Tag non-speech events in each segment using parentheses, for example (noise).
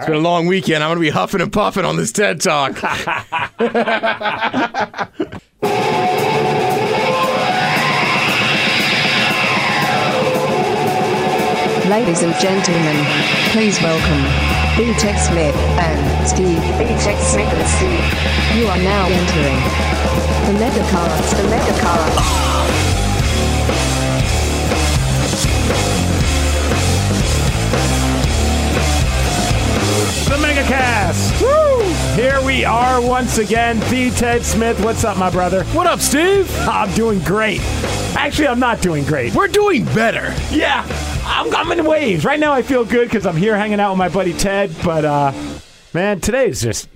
It's been a long weekend. I'm going to be huffing and puffing on this TED Talk. (laughs) Ladies and gentlemen, please welcome B-Tech Smith and Steve. B-Tech Smith and Steve. You are now entering the Mega Megacast. The Megacast. The Megacast. Woo! Here we are once again. The Ted Smith. What's up, my brother? what up, Steve? I'm doing great. Actually, I'm not doing great. We're doing better. Yeah, I'm, I'm in waves. Right now, I feel good because I'm here hanging out with my buddy Ted. But, uh, man, today is just,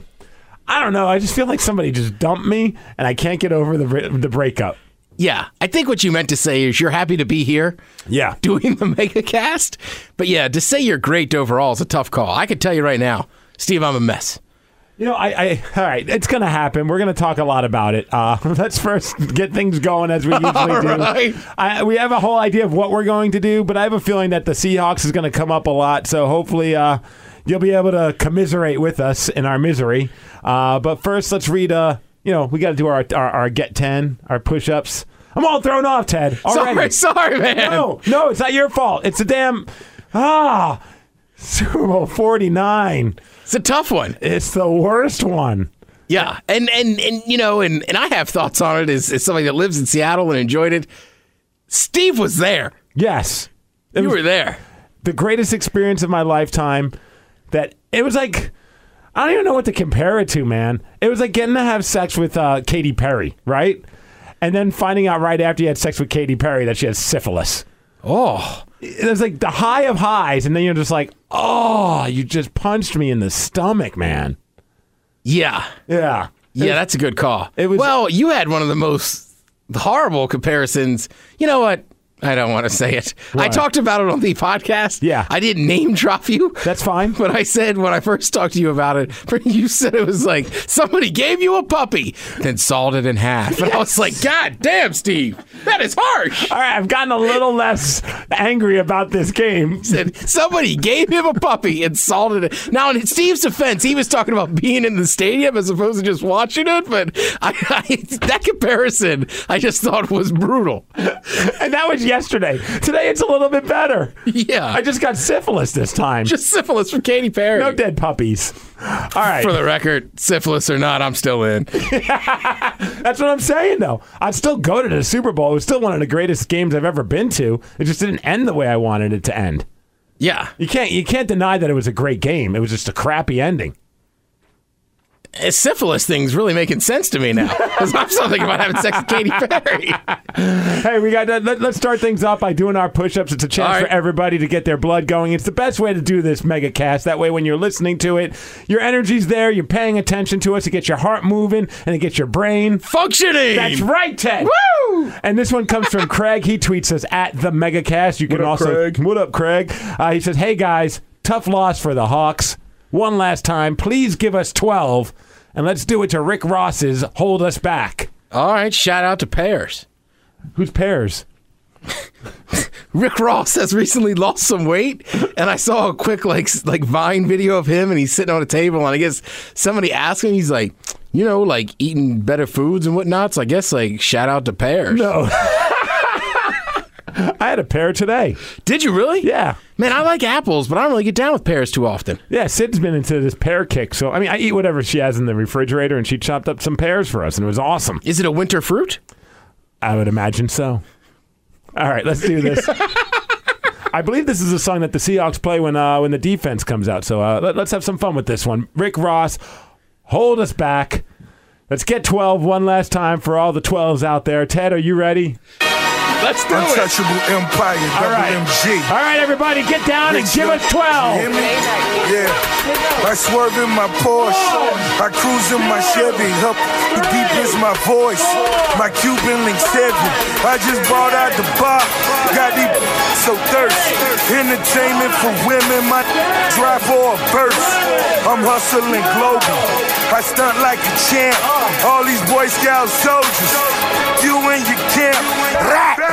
I don't know. I just feel like somebody just dumped me and I can't get over the, the breakup. Yeah, I think what you meant to say is you're happy to be here Yeah. doing the (laughs) mega cast. But yeah, to say you're great overall is a tough call. I can tell you right now, Steve, I'm a mess. You know, I, I all right, it's gonna happen. We're gonna talk a lot about it. Uh, (laughs) let's first get things going as we (laughs) usually All do. right. I, we have a whole idea of what we're going to do, but I have a feeling that the Seahawks is going to come up a lot. So hopefully, uh, you'll be able to commiserate with us in our misery. Uh, but first, let's read. Uh, you know, we got to do our, our our get ten, our push ups. I'm all thrown off, Ted. Already. Sorry, (laughs) sorry, man. No, no, it's not your fault. It's a damn ah Super Bowl forty nine. It's a tough one. It's the worst one. Yeah, and and and you know, and and I have thoughts on it as, as somebody that lives in Seattle and enjoyed it. Steve was there. Yes. It You was were there. the greatest experience of my lifetime. That it was like I don't even know what to compare it to, man. It was like getting to have sex with uh, Katy Perry, right? And then finding out right after you had sex with Katy Perry that she has syphilis. Oh, It was like the high of highs, and then you're just like, oh, you just punched me in the stomach, man. yeah, Yeah. yeah. That's a good call. it was- well. You had one of the most horrible comparisons. You know what? I don't want to say it. I talked about it on the podcast. Yeah. I didn't name drop you. That's fine. (laughs) But I said when I first talked to you about it, (laughs) you said it was like somebody gave you a puppy, then sawed it in half. And I was like, God damn, Steve, that is harsh. All right, I've gotten a little less angry about this game. Said somebody gave him a puppy and sawed it. (laughs) Now, in Steve's defense, he was talking about being in the stadium as opposed to just watching it. But I, I, that comparison, I just thought was brutal. And that was yesterday. Today it's a little bit better. Yeah, I just got syphilis this time. just syphilis from Katy Perry. no dead puppies. All right. For the record, syphilis or not, I'm still in. (laughs) That's what I'm saying, though. I'd still go to the Super Bowl. It was still one of the greatest games I've ever been to. It just didn't end the way I wanted it to end. Yeah, You can't you can't deny that it was a great game. It was just a crappy ending. Syphilis thing's really making sense to me now (laughs) because I'm still thinking about having sex with Katy Perry. Hey, we got let, us start things off by doing our push-ups. It's a chance All right. for everybody to get their blood going. It's the best way to do this mega cast. That way, when you're listening to it, your energy's there. You're paying attention to us. It gets your heart moving and it gets your brain Functioning. That's right, Ted. Woo! And this one comes from Craig. He tweets us at the Megacast. You can up, also Craig? what up, Craig? Uh, he says, "Hey guys, tough loss for the Hawks. One last time, please give us twelve, and let's do it to Rick Ross's hold us back. All right, shout out to Pears. Who's pairs? (laughs) Rick Ross has recently lost some weight, and I saw a quick like like Vine video of him, and he's sitting on a table, and I guess somebody asked him, he's like, you know, like eating better foods and whatnot. So I guess like shout out to Pears. No. (laughs) I had a pear today. Did you really? Yeah. Man, I like apples, but I don't really get down with pears too often. Yeah, Sid's been into this pear kick. So, I mean, I eat whatever she has in the refrigerator, and she chopped up some pears for us, and it was awesome. Is it a winter fruit? I would imagine so. All right, let's do this. (laughs) I believe this is a song that the Seahawks play when uh, when the defense comes out. So uh, let, us have some fun with this one. Rick Ross, hold us back. Let's get 12 one last time for all the 12s out there. Ted, are you ready? Let's do it. Untouchable Empire, All double. MG. All right, everybody, get down and give us You 12. hear me? Yeah. I swerve in my Porsche. I cruise in my Chevy. Up the deep is my voice. My Cuban links heavy. I just bought out the bar. Got these so thirsty. Entertainment for women. My drive for a verse. I'm hustling global. I stunt like a champ. All these Boy Scout soldiers. You and your camp.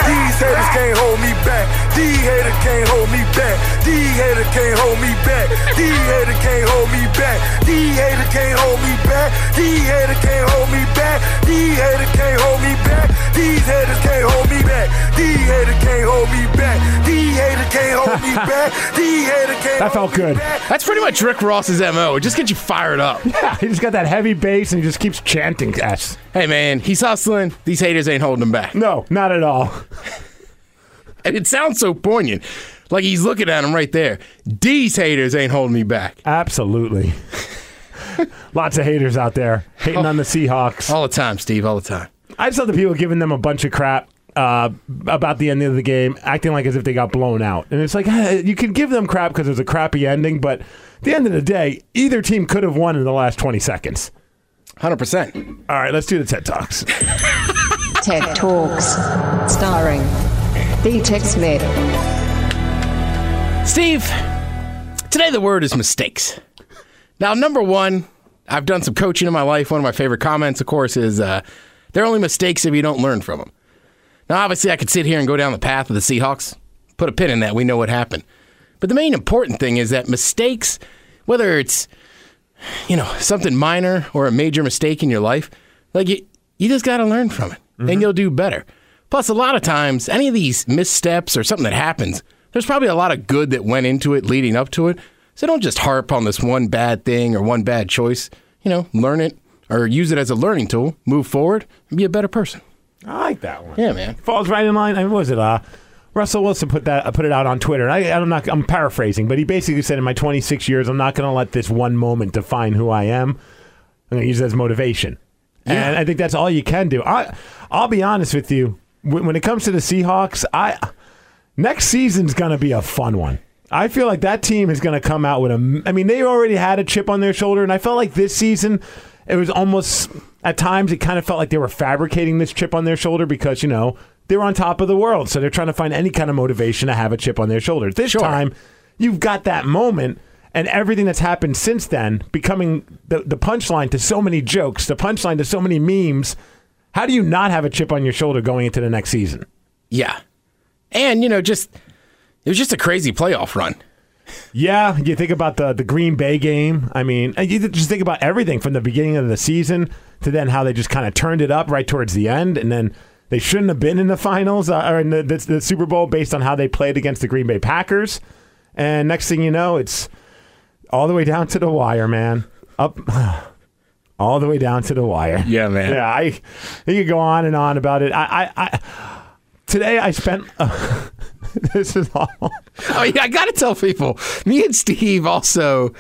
These haters can't hold me back. These haters can't hold me back. These haters can't hold me back. These haters can't hold back. These haters can't hold me back. These haters can't hold me back. These haters can't hold me back. These haters can't hold me (laughs) back. These haters can't hold me back. These haters can't hold me back. These haters can't That felt good. That's pretty much Rick Ross's MO. It just gets you fired up. (laughs) Yeah, he just got that heavy bass and he just keeps chanting S. hey, man, he's hustling. These haters ain't holding him back. No, not at all. And it sounds so poignant. Like he's looking at him right there. These haters ain't holding me back. Absolutely. (laughs) Lots of haters out there hating on the Seahawks. All the time, Steve, all the time. I just love the people giving them a bunch of crap uh, about the end of the game, acting like as if they got blown out. And it's like, eh, you can give them crap because it was a crappy ending, but at the end of the day, either team could have won in the last 20 seconds. 100%. All right, let's do the TED Talks. (laughs) TED Talks. Starring B Tech Smith. Steve, today the word is mistakes. Now, number one, I've done some coaching in my life. One of my favorite comments, of course, is uh, they're only mistakes if you don't learn from them. Now, obviously, I could sit here and go down the path of the Seahawks, put a pin in that. We know what happened. But the main important thing is that mistakes, whether it's you know something minor or a major mistake in your life, like you, you just got to learn from it, and you'll do better. Plus, a lot of times, any of these missteps or something that happens, there's probably a lot of good that went into it leading up to it. So don't just harp on this one bad thing or one bad choice. You know, learn it or use it as a learning tool, move forward, and be a better person. I like that one. Yeah, man. Falls right in line. I mean, what was it? Uh, Russell Wilson put that uh, put it out on Twitter. I, I'm not. I'm paraphrasing, but he basically said, "In my 26 years, I'm not going to let this one moment define who I am. I'm going to use it as motivation." Yeah. And I think that's all you can do. I, I'll be honest with you. When, when it comes to the Seahawks, I next season's going to be a fun one. I feel like that team is going to come out with a. I mean, they already had a chip on their shoulder, and I felt like this season it was almost at times it kind of felt like they were fabricating this chip on their shoulder because you know they were on top of the world, so they're trying to find any kind of motivation to have a chip on their shoulder. This Sure. time, you've got that moment. And everything that's happened since then, becoming the, the punchline to so many jokes, the punchline to so many memes. How do you not have a chip on your shoulder going into the next season? Yeah. And, you know, just, it was just a crazy playoff run. Yeah, you think about the the Green Bay game. I mean, you just think about everything from the beginning of the season to then how they just kind of turned it up right towards the end, and then they shouldn't have been in the finals uh, or in the, the, the Super Bowl based on how they played against the Green Bay Packers. And next thing you know, it's all the way down to the wire, man. Up. (sighs) All the way down to the wire. Yeah, man. Yeah, I. You could go on and on about it. I, I, I today I spent. Uh, (laughs) this is awful. Oh yeah, I gotta tell people. Me and Steve also,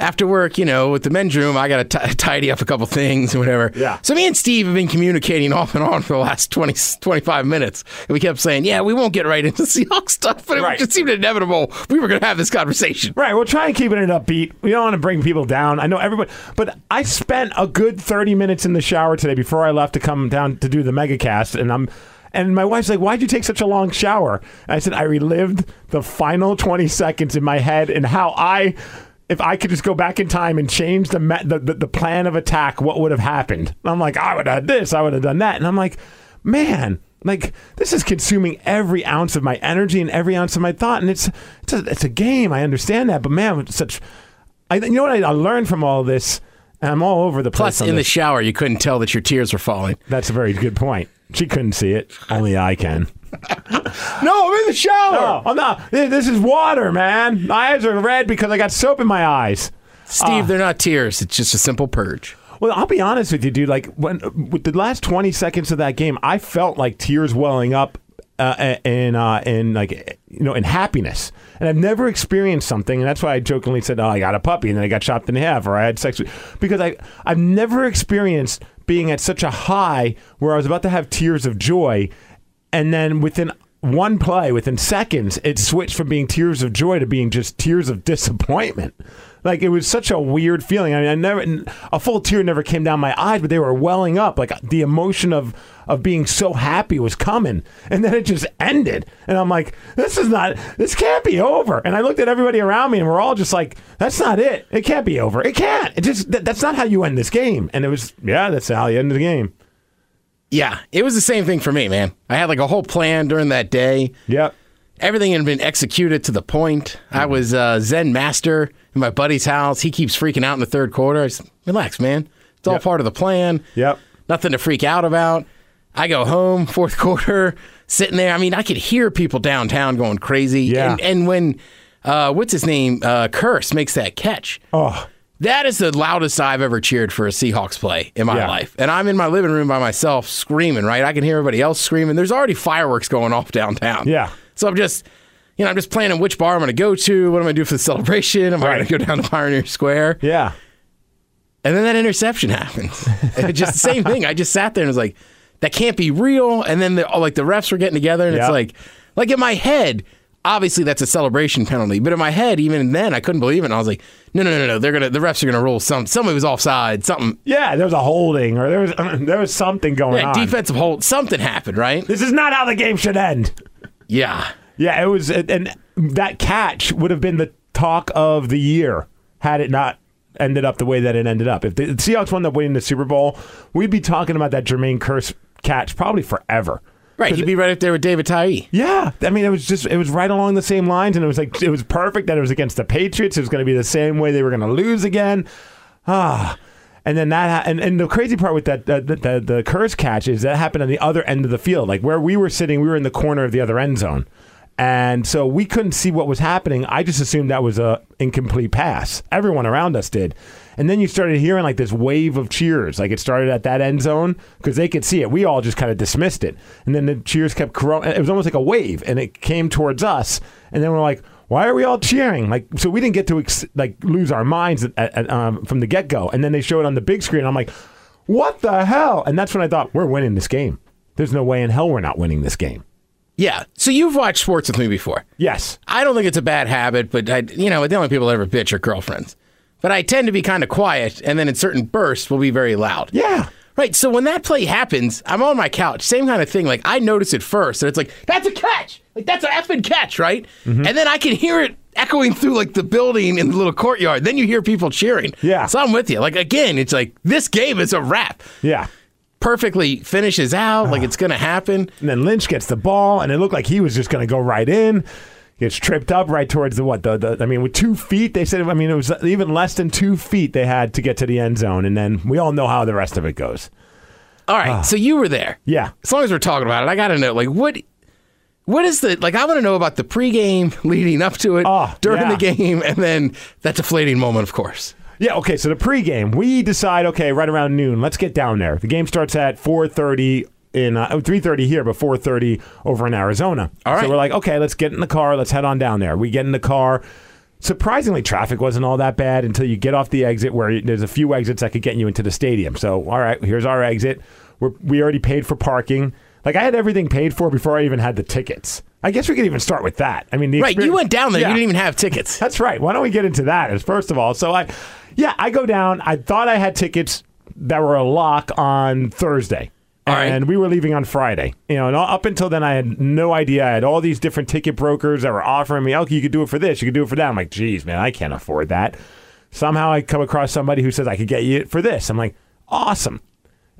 after work, you know, with the men's room, I gotta tidy up a couple things and whatever. Yeah. So me and Steve have been communicating off and on for the last 20, 25 minutes, and we kept saying, "Yeah, we won't get right into (laughs) Seahawks stuff," but Right. it just seemed inevitable. We were gonna have this conversation. Right, we'll try and keep it upbeat. We don't want to bring people down. I know everybody, but I spent a good thirty minutes in the shower today before I left to come down to do the megacast, and I'm. And my wife's like, "Why'd you take such a long shower?" And I said, "I relived the final twenty seconds in my head and how I, if I could just go back in time and change the the, the, the plan of attack, what would have happened?" And I'm like, "I would have done this. I would have done that." And I'm like, "Man, like this is consuming every ounce of my energy and every ounce of my thought, and it's it's a, it's a game. I understand that, but man, such. I you know what I, I learned from all this, I'm all over the place. Plus, in the shower, you couldn't tell that your tears were falling. That's a very good point. She couldn't see it. Only I can. (laughs) No, I'm in the shower. No, I'm not. This this is water, man. My eyes are red because I got soap in my eyes. Steve, ah. they're not tears. It's just a simple purge. Well, I'll be honest with you, dude. Like when with the last twenty seconds of that game, I felt like tears welling up uh, in uh, in like you know in happiness. And I've never experienced something, and that's why I jokingly said, "Oh, I got a puppy, and then I got chopped in the half, or I had sex," with, because I I've never experienced being at such a high where I was about to have tears of joy, and then within one play, within seconds, it switched from being tears of joy to being just tears of disappointment. Like it was such a weird feeling. I mean, I never a full tear never came down my eyes, but they were welling up. Like the emotion of of being so happy was coming, and then it just ended. And I'm like, this is not. This can't be over. And I looked at everybody around me, and we're all just like, that's not it. It can't be over. It can't. It just that, that's not how you end this game. And it was, yeah, that's how you end the game. Yeah, it was the same thing for me, man. I had like a whole plan during that day. Yep. Everything had been executed to the point. I Mm-hmm. was uh, Zen master in my buddy's house. He keeps freaking out in the third quarter. I said, relax, man. It's all Yep. part of the plan. Yep. Nothing to freak out about. I go home, (laughs) fourth quarter, sitting there. I mean, I could hear people downtown going crazy. Yeah. And, and when, uh, what's his name? Uh, Kearse makes that catch. Oh, That is the loudest I've ever cheered for a Seahawks play in my Yeah. life. And I'm in my living room by myself screaming, right? I can hear everybody else screaming. There's already fireworks going off downtown. Yeah. So I'm just, you know, I'm just planning which bar I'm going to go to. What am I going to do for the celebration? Am I going to go down to Pioneer Square? yeah. And then that interception (laughs) happens. And it's just the same thing. I just sat there and was like, that can't be real. And then the, like the refs were getting together and Yeah. it's like, like in my head, obviously that's a celebration penalty. But in my head, even then, I couldn't believe it. And I was like, no, no, no, no. They're gonna, the refs are gonna rule some. Somebody was offside. Something. Yeah, there was a holding or there was (clears throat) there was something going Yeah, on. defensive hold. Something happened, right? This is not how the game should end. Yeah. Yeah, it was, and that catch would have been the talk of the year had it not ended up the way that it ended up. If the Seahawks wound up winning the Super Bowl, we'd be talking about that Jermaine Kearse catch probably forever. Right. He'd be right up there with David Tyree. Yeah, I mean, it was just it was right along the same lines, and it was like it was perfect that it was against the Patriots. It was going to be the same way they were going to lose again. Ah, and then that ha- and, and the crazy part with that the, the the Kearse catch is that happened on the other end of the field, like where we were sitting. We were in the corner of the other end zone, and so we couldn't see what was happening. I just assumed that was a incomplete pass. Everyone around us did. And then you started hearing like this wave of cheers. Like it started at that end zone because they could see it. We all just kind of dismissed it. And then the cheers kept growing. It was almost like a wave and it came towards us. And then we're like, why are we all cheering? Like, so we didn't get to ex- like lose our minds at, at, um, from the get go. And then they show it on the big screen. I'm like, what the hell? And that's when I thought, we're winning this game. There's no way in hell we're not winning this game. Yeah. So you've watched sports with me before. Yes. I don't think it's a bad habit, but I, you know, the only people that ever bitch are girlfriends. But I tend to be kind of quiet, and then in certain bursts, will be very loud. Yeah. Right. So when that play happens, I'm on my couch. Same kind of thing. Like I notice it first, and it's like that's a catch. Like that's an effing catch, right? Mm-hmm. And then I can hear it echoing through like the building in the little courtyard. Then you hear people cheering. Yeah. So I'm with you. Like again, it's like this game is a wrap. Yeah. Perfectly finishes out. Like it's gonna happen. And then Lynch gets the ball, and it looked like he was just going to go right in. Gets tripped up right towards the what? The, the I mean, with two feet, they said. I mean, it was even less than two feet they had to get to the end zone, and then we all know how the rest of it goes. All right. Ah. So you were there. Yeah. As long as we're talking about it, I got to know like what what is the like I want to know about the pregame (laughs) leading up to it, Oh, during yeah. the game and then that deflating moment of course. Yeah. Okay. So the pregame, we decide. Okay, right around noon, let's get down there. The game starts at four thirty in uh, three thirty here, but four thirty over in Arizona. All right. So we're like, okay, let's get in the car. Let's head on down there. We get in the car. Surprisingly, traffic wasn't all that bad until you get off the exit where there's a few exits that could get you into the stadium. So, all right, here's our exit. We're, we already paid for parking. Like I had everything paid for before I even had the tickets. I guess we could even start with that. I mean, Right, you went down there, Yeah. you didn't even have tickets. (laughs) That's right. Why don't we get into that as first of all? So I, yeah, I go down. I thought I had tickets that were a lock on Thursday. All right. and we were leaving on Friday. You know, and up until then, I had no idea. I had all these different ticket brokers that were offering me, "Okay, you could do it for this, you could do it for that." I'm like, "Geez, man, I can't afford that." Somehow, I come across somebody who says I could get you it for this. I'm like, "Awesome,"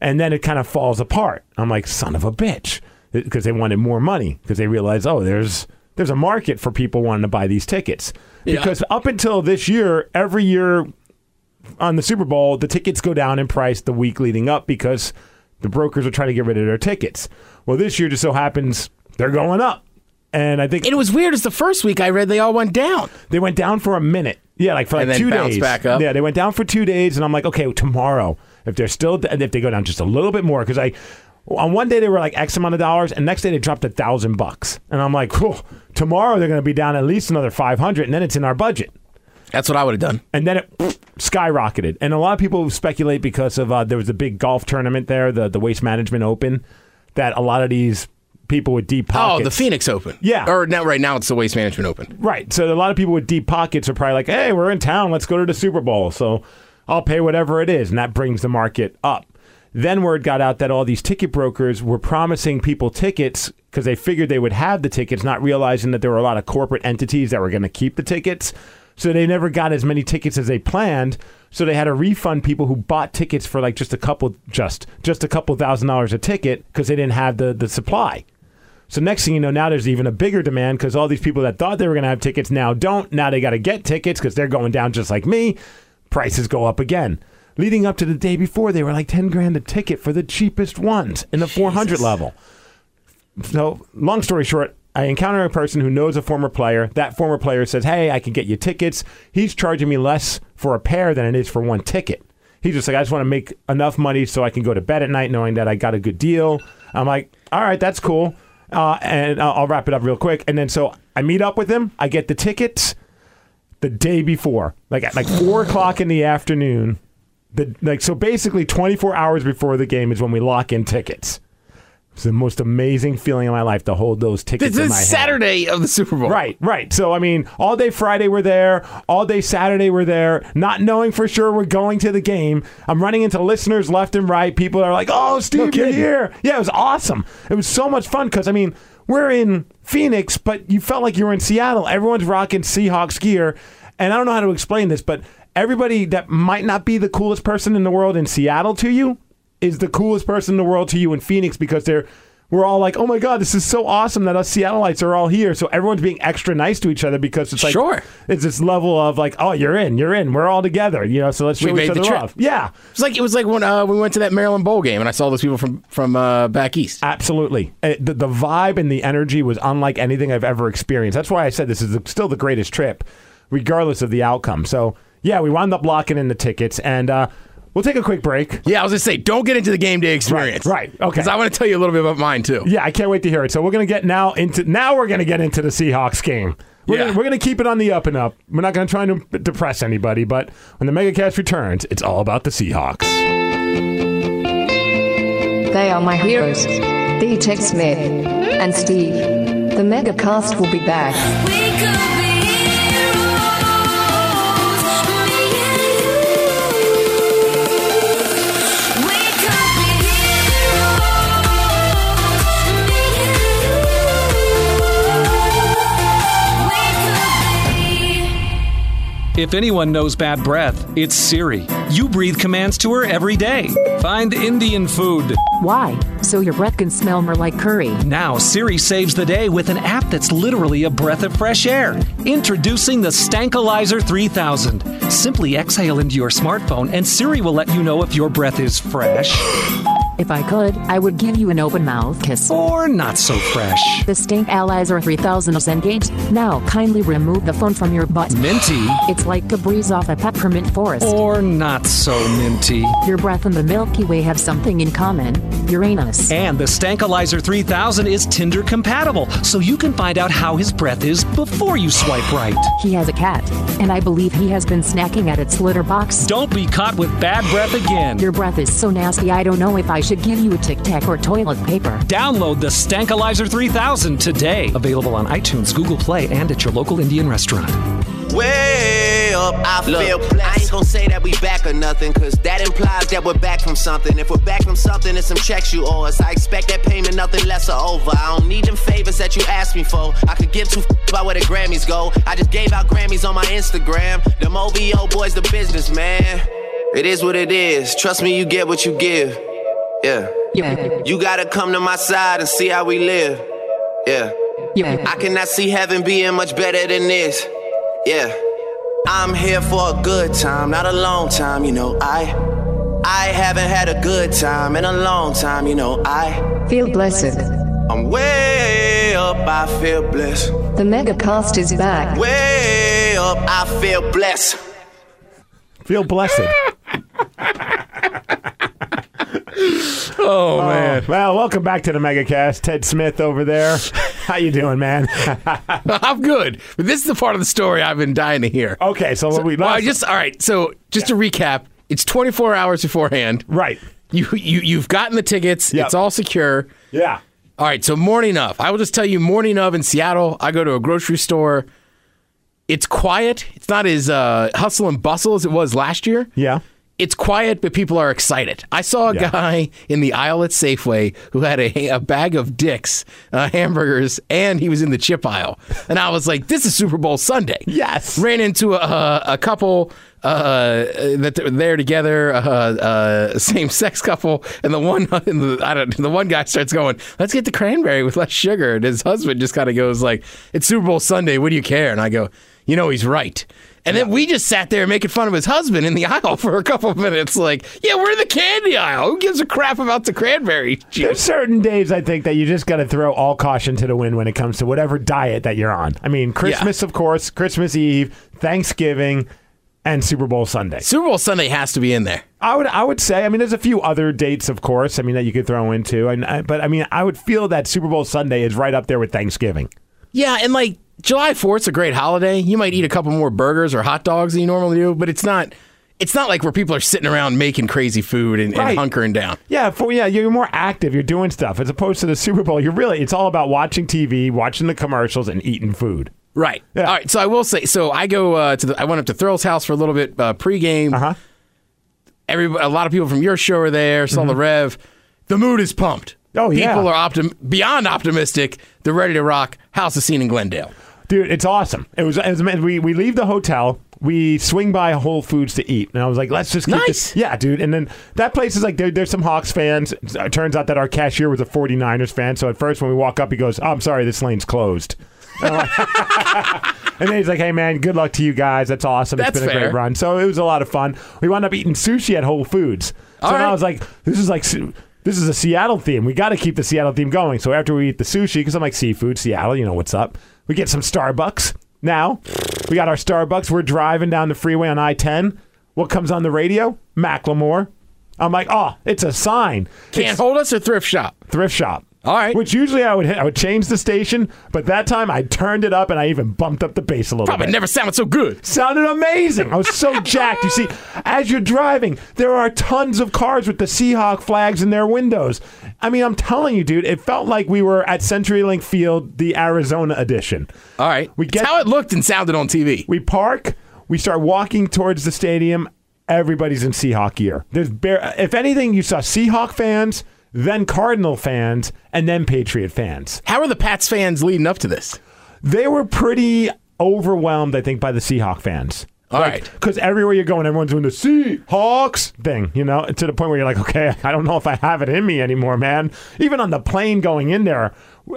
and then it kind of falls apart. I'm like, "Son of a bitch," because they wanted more money because they realized, oh, there's there's a market for people wanting to buy these tickets. Yeah. Because up until this year, every year on the Super Bowl, the tickets go down in price the week leading up because the brokers are trying to get rid of their tickets. Well, this year just so happens they're going up. And I think It was weird as the first week I read they all went down. they went down for a minute. Yeah, like for like And then two days. back up. Yeah, they went down for two days, and I'm like, okay, tomorrow, if they're still, if they go down just a little bit more, because I, on one day they were like X amount of dollars, and next day they dropped a thousand bucks, and I'm like, cool. Tomorrow they're going to be down at least another five hundred, and then it's in our budget. That's what I would have done. and then it pff, skyrocketed. And a lot of people speculate because of uh, there was a big golf tournament there, the the Waste Management Open, that a lot of these people with deep pockets. Oh, the Phoenix Open. Yeah. Or now right now it's the Waste Management Open. Right. So a lot of people with deep pockets are probably like, "Hey, we're in town. Let's go to the Super Bowl." So I'll pay whatever it is, and that brings the market up. Then word got out that all these ticket brokers were promising people tickets because they figured they would have the tickets, not realizing that there were a lot of corporate entities that were going to keep the tickets. So they never got as many tickets as they planned. So they had to refund people who bought tickets for like just a couple, just just a couple thousand dollars a ticket because they didn't have the the supply. So next thing you know, now there's even a bigger demand because all these people that thought they were going to have tickets now don't. Now they got to get tickets because they're going down just like me. Prices go up again. Leading up to the day before, they were like 10 grand a ticket for the cheapest ones in the 400 level. So, long story short, I encounter a person who knows a former player. That former player says, Hey, I can get you tickets. He's charging me less for a pair than it is for one ticket. He's just like, I just want to make enough money so I can go to bed at night knowing that I got a good deal. I'm like, All right, that's cool. Uh, and I'll, I'll wrap it up real quick. And then so I meet up with him. I get the tickets the day before, like at like four o'clock in the afternoon. The, like so, basically, 24 hours before the game is when we lock in tickets. It's the most amazing feeling in my life to hold those tickets. This in is my hand. Saturday of the Super Bowl. Right, right. So I mean, all day Friday we're there, all day Saturday we're there, not knowing for sure we're going to the game. I'm running into listeners left and right. People are like, "Oh, Steve, you're here!" Yeah, it was awesome. It was so much fun because I mean, we're in Phoenix, but you felt like you were in Seattle. Everyone's rocking Seahawks gear, and I don't know how to explain this, but everybody that might not be the coolest person in the world in Seattle to you is the coolest person in the world to you in Phoenix because they're we're all like, oh my god, this is so awesome that us Seattleites are all here. So everyone's being extra nice to each other because it's like, Sure. it's this level of like, oh, you're in, you're in, we're all together, you know. So let's show We each made other trip. love. Yeah, It's like it was like when uh, we went to that Maryland Bowl game and I saw those people from from uh, back east. absolutely. Uh, The, the vibe and the energy was unlike anything I've ever experienced. That's why I said this is the, still the greatest trip, regardless of the outcome. So yeah, we wound up locking in the tickets, and uh, we'll take a quick break. Yeah, I was gonna say, don't get into the game day experience. right, okay. Because I want to tell you a little bit about mine too. Yeah, I can't wait to hear it. So we're gonna get now into now we're gonna get into the Seahawks game. We're, Yeah. gonna, we're gonna keep it on the up and up. We're not gonna try to depress anybody, but when the MegaCast returns, it's all about the Seahawks. They are my heroes. The Tech Smith and Steve. The Megacast will be back. If anyone knows bad breath, it's Siri. You breathe commands to her every day. Find Indian food. Why? So your breath can smell more like curry. Now, Siri saves the day with an app that's literally a breath of fresh air. Introducing the Stankalizer 3000. Simply exhale into your smartphone, and Siri will let you know if your breath is fresh (gasps) (gasps) If I could, I would give you an open mouth kiss. or not so fresh. The Stink Allizer 3000 is engaged. Now kindly remove the phone from your butt. Minty It's like a breeze off a peppermint forest. or not so minty. Your breath and the Milky Way have something in common. Uranus. And the Stankalizer 3000 is Tinder compatible, so you can find out how his breath is before you swipe right. He has a cat, and I believe he has been snacking at its litter box. Don't be caught with bad breath again. Your breath is so nasty, I don't know if I should give you a Tic Tac or toilet paper. Download the Stankalizer 3000 today. Available on iTunes, Google Play, and at your local Indian restaurant. Way up, I feel blessed. I ain't gonna say that we back or nothing, cause that implies that we're back from something. If we're back from something, it's some checks you owe us. I expect that payment, nothing less or over. I don't need them favors that you asked me for. I could give two f- about where the Grammys go. I just gave out Grammys on my Instagram. Them OVO boys, the business, man. It is what it is. Trust me, you get what you give. Yeah. Yeah, You gotta come to my side and see how we live. Yeah. yeah. I cannot see heaven being much better than this. Yeah. I'm here for a good time, not a long time, you know. I I haven't had a good time in a long time, you know. I Feel blessed. I'm way up, I feel blessed. The Megacast is back. Way up, I feel blessed. Feel blessed. (laughs) (laughs) Oh man, well, welcome back to the MegaCast. Ted Smith over there. (laughs) How you doing, man? (laughs) I'm good. But this is the part of the story I've been dying to hear. okay, so, what we Well, I last- just all right. So just to recap, it's 24 hours beforehand. right. You you you've gotten the tickets. Yep. It's all secure. Yeah. All right. So morning of, I will just tell you, morning of in Seattle, I go to a grocery store. It's quiet. It's not as uh, hustle and bustle as it was last year. Yeah. It's quiet, but people are excited. I saw a Yeah. guy in the aisle at Safeway who had a, a bag of Dick's uh, hamburgers, and he was in the chip aisle. And I was like, "This is Super Bowl Sunday." Yes. Ran into a, a couple uh, that were there together, uh, uh, same sex couple, and the one and (laughs) the I don't the one guy starts going, "Let's get the cranberry with less sugar," and his husband just kind of goes like, "It's Super Bowl Sunday. What do you care?" And I go, "You know he's right." And then we just sat there making fun of his husband in the aisle for a couple of minutes. Like, yeah, we're in the candy aisle. Who gives a crap about the cranberry There's certain days I think that you just got to throw all caution to the wind when it comes to whatever diet that you're on. I mean, Christmas, of course, Christmas Eve, Thanksgiving, and Super Bowl Sunday. Super Bowl Sunday has to be in there. I would, I would say. I mean, there's a few other dates, of course. I mean, that you could throw into, and I, but I mean, I would feel that Super Bowl Sunday is right up there with Thanksgiving. Yeah, and like July 4th's a great holiday. You might eat a couple more burgers or hot dogs than you normally do, but it's not it's not like where people are sitting around making crazy food and, Right. and hunkering down. Yeah, for yeah, you're more active. You're doing stuff as opposed to the Super Bowl. You're really, it's all about watching TV, watching the commercials, and eating food. Right. Yeah. All right. So I will say. So I go uh, to the. I went up to Thrill's house for a little bit uh, pregame. Uh huh. Every a lot of people from your show are there. Saw the Rev. The mood is pumped. Mm-hmm. Oh, yeah. People are optim- beyond optimistic. They're ready to rock. House is seen in Glendale. Dude, it's awesome. It was, it was we we leave the hotel, we swing by Whole Foods to eat, and I was like, let's just keep Nice. this. Yeah, dude. And then that place is like there, there's some Hawks fans. It turns out that our cashier was a 49ers fan. So at first when we walk up, he goes, oh, "I'm sorry, this lane's closed." And, I'm like- (laughs) and then he's like, "Hey man, good luck to you guys. That's awesome. That's it's been a fair. great run." So it was a lot of fun. We wound up eating sushi at Whole Foods. So then I was like, "This is like." This is a Seattle theme. We got to keep the Seattle theme going. So after we eat the sushi, because I'm like seafood, Seattle, you know what's up. We get some Starbucks. Now we got our Starbucks. We're driving down the freeway on I-10. What comes on the radio? Macklemore. I'm like, oh, it's a sign. Can't It's hold us or thrift shop. thrift shop. All right. Which usually I would hit, I would change the station, but that time I turned it up and I even bumped up the bass a little Probably bit. never sounded so good. Sounded amazing. I was so (laughs) jacked. You see, as you're driving, there are tons of cars with the Seahawk flags in their windows. I mean, I'm telling you, dude, it felt like we were at CenturyLink Field, the Arizona edition. All right. We get- how it looked and sounded on TV. We park, we start walking towards the stadium. Everybody's in Seahawk gear. There's bare, if anything, you saw Seahawk fans, then Cardinal fans, and then Patriot fans. How are the Pats fans leading up to this? They were pretty overwhelmed, I think, by the Seahawk fans. All right. Because everywhere you go and everyone's doing the Seahawks thing, you know, to the point where you're like, okay, (laughs) I don't know if I have it in me anymore, man. Even on the plane going in there,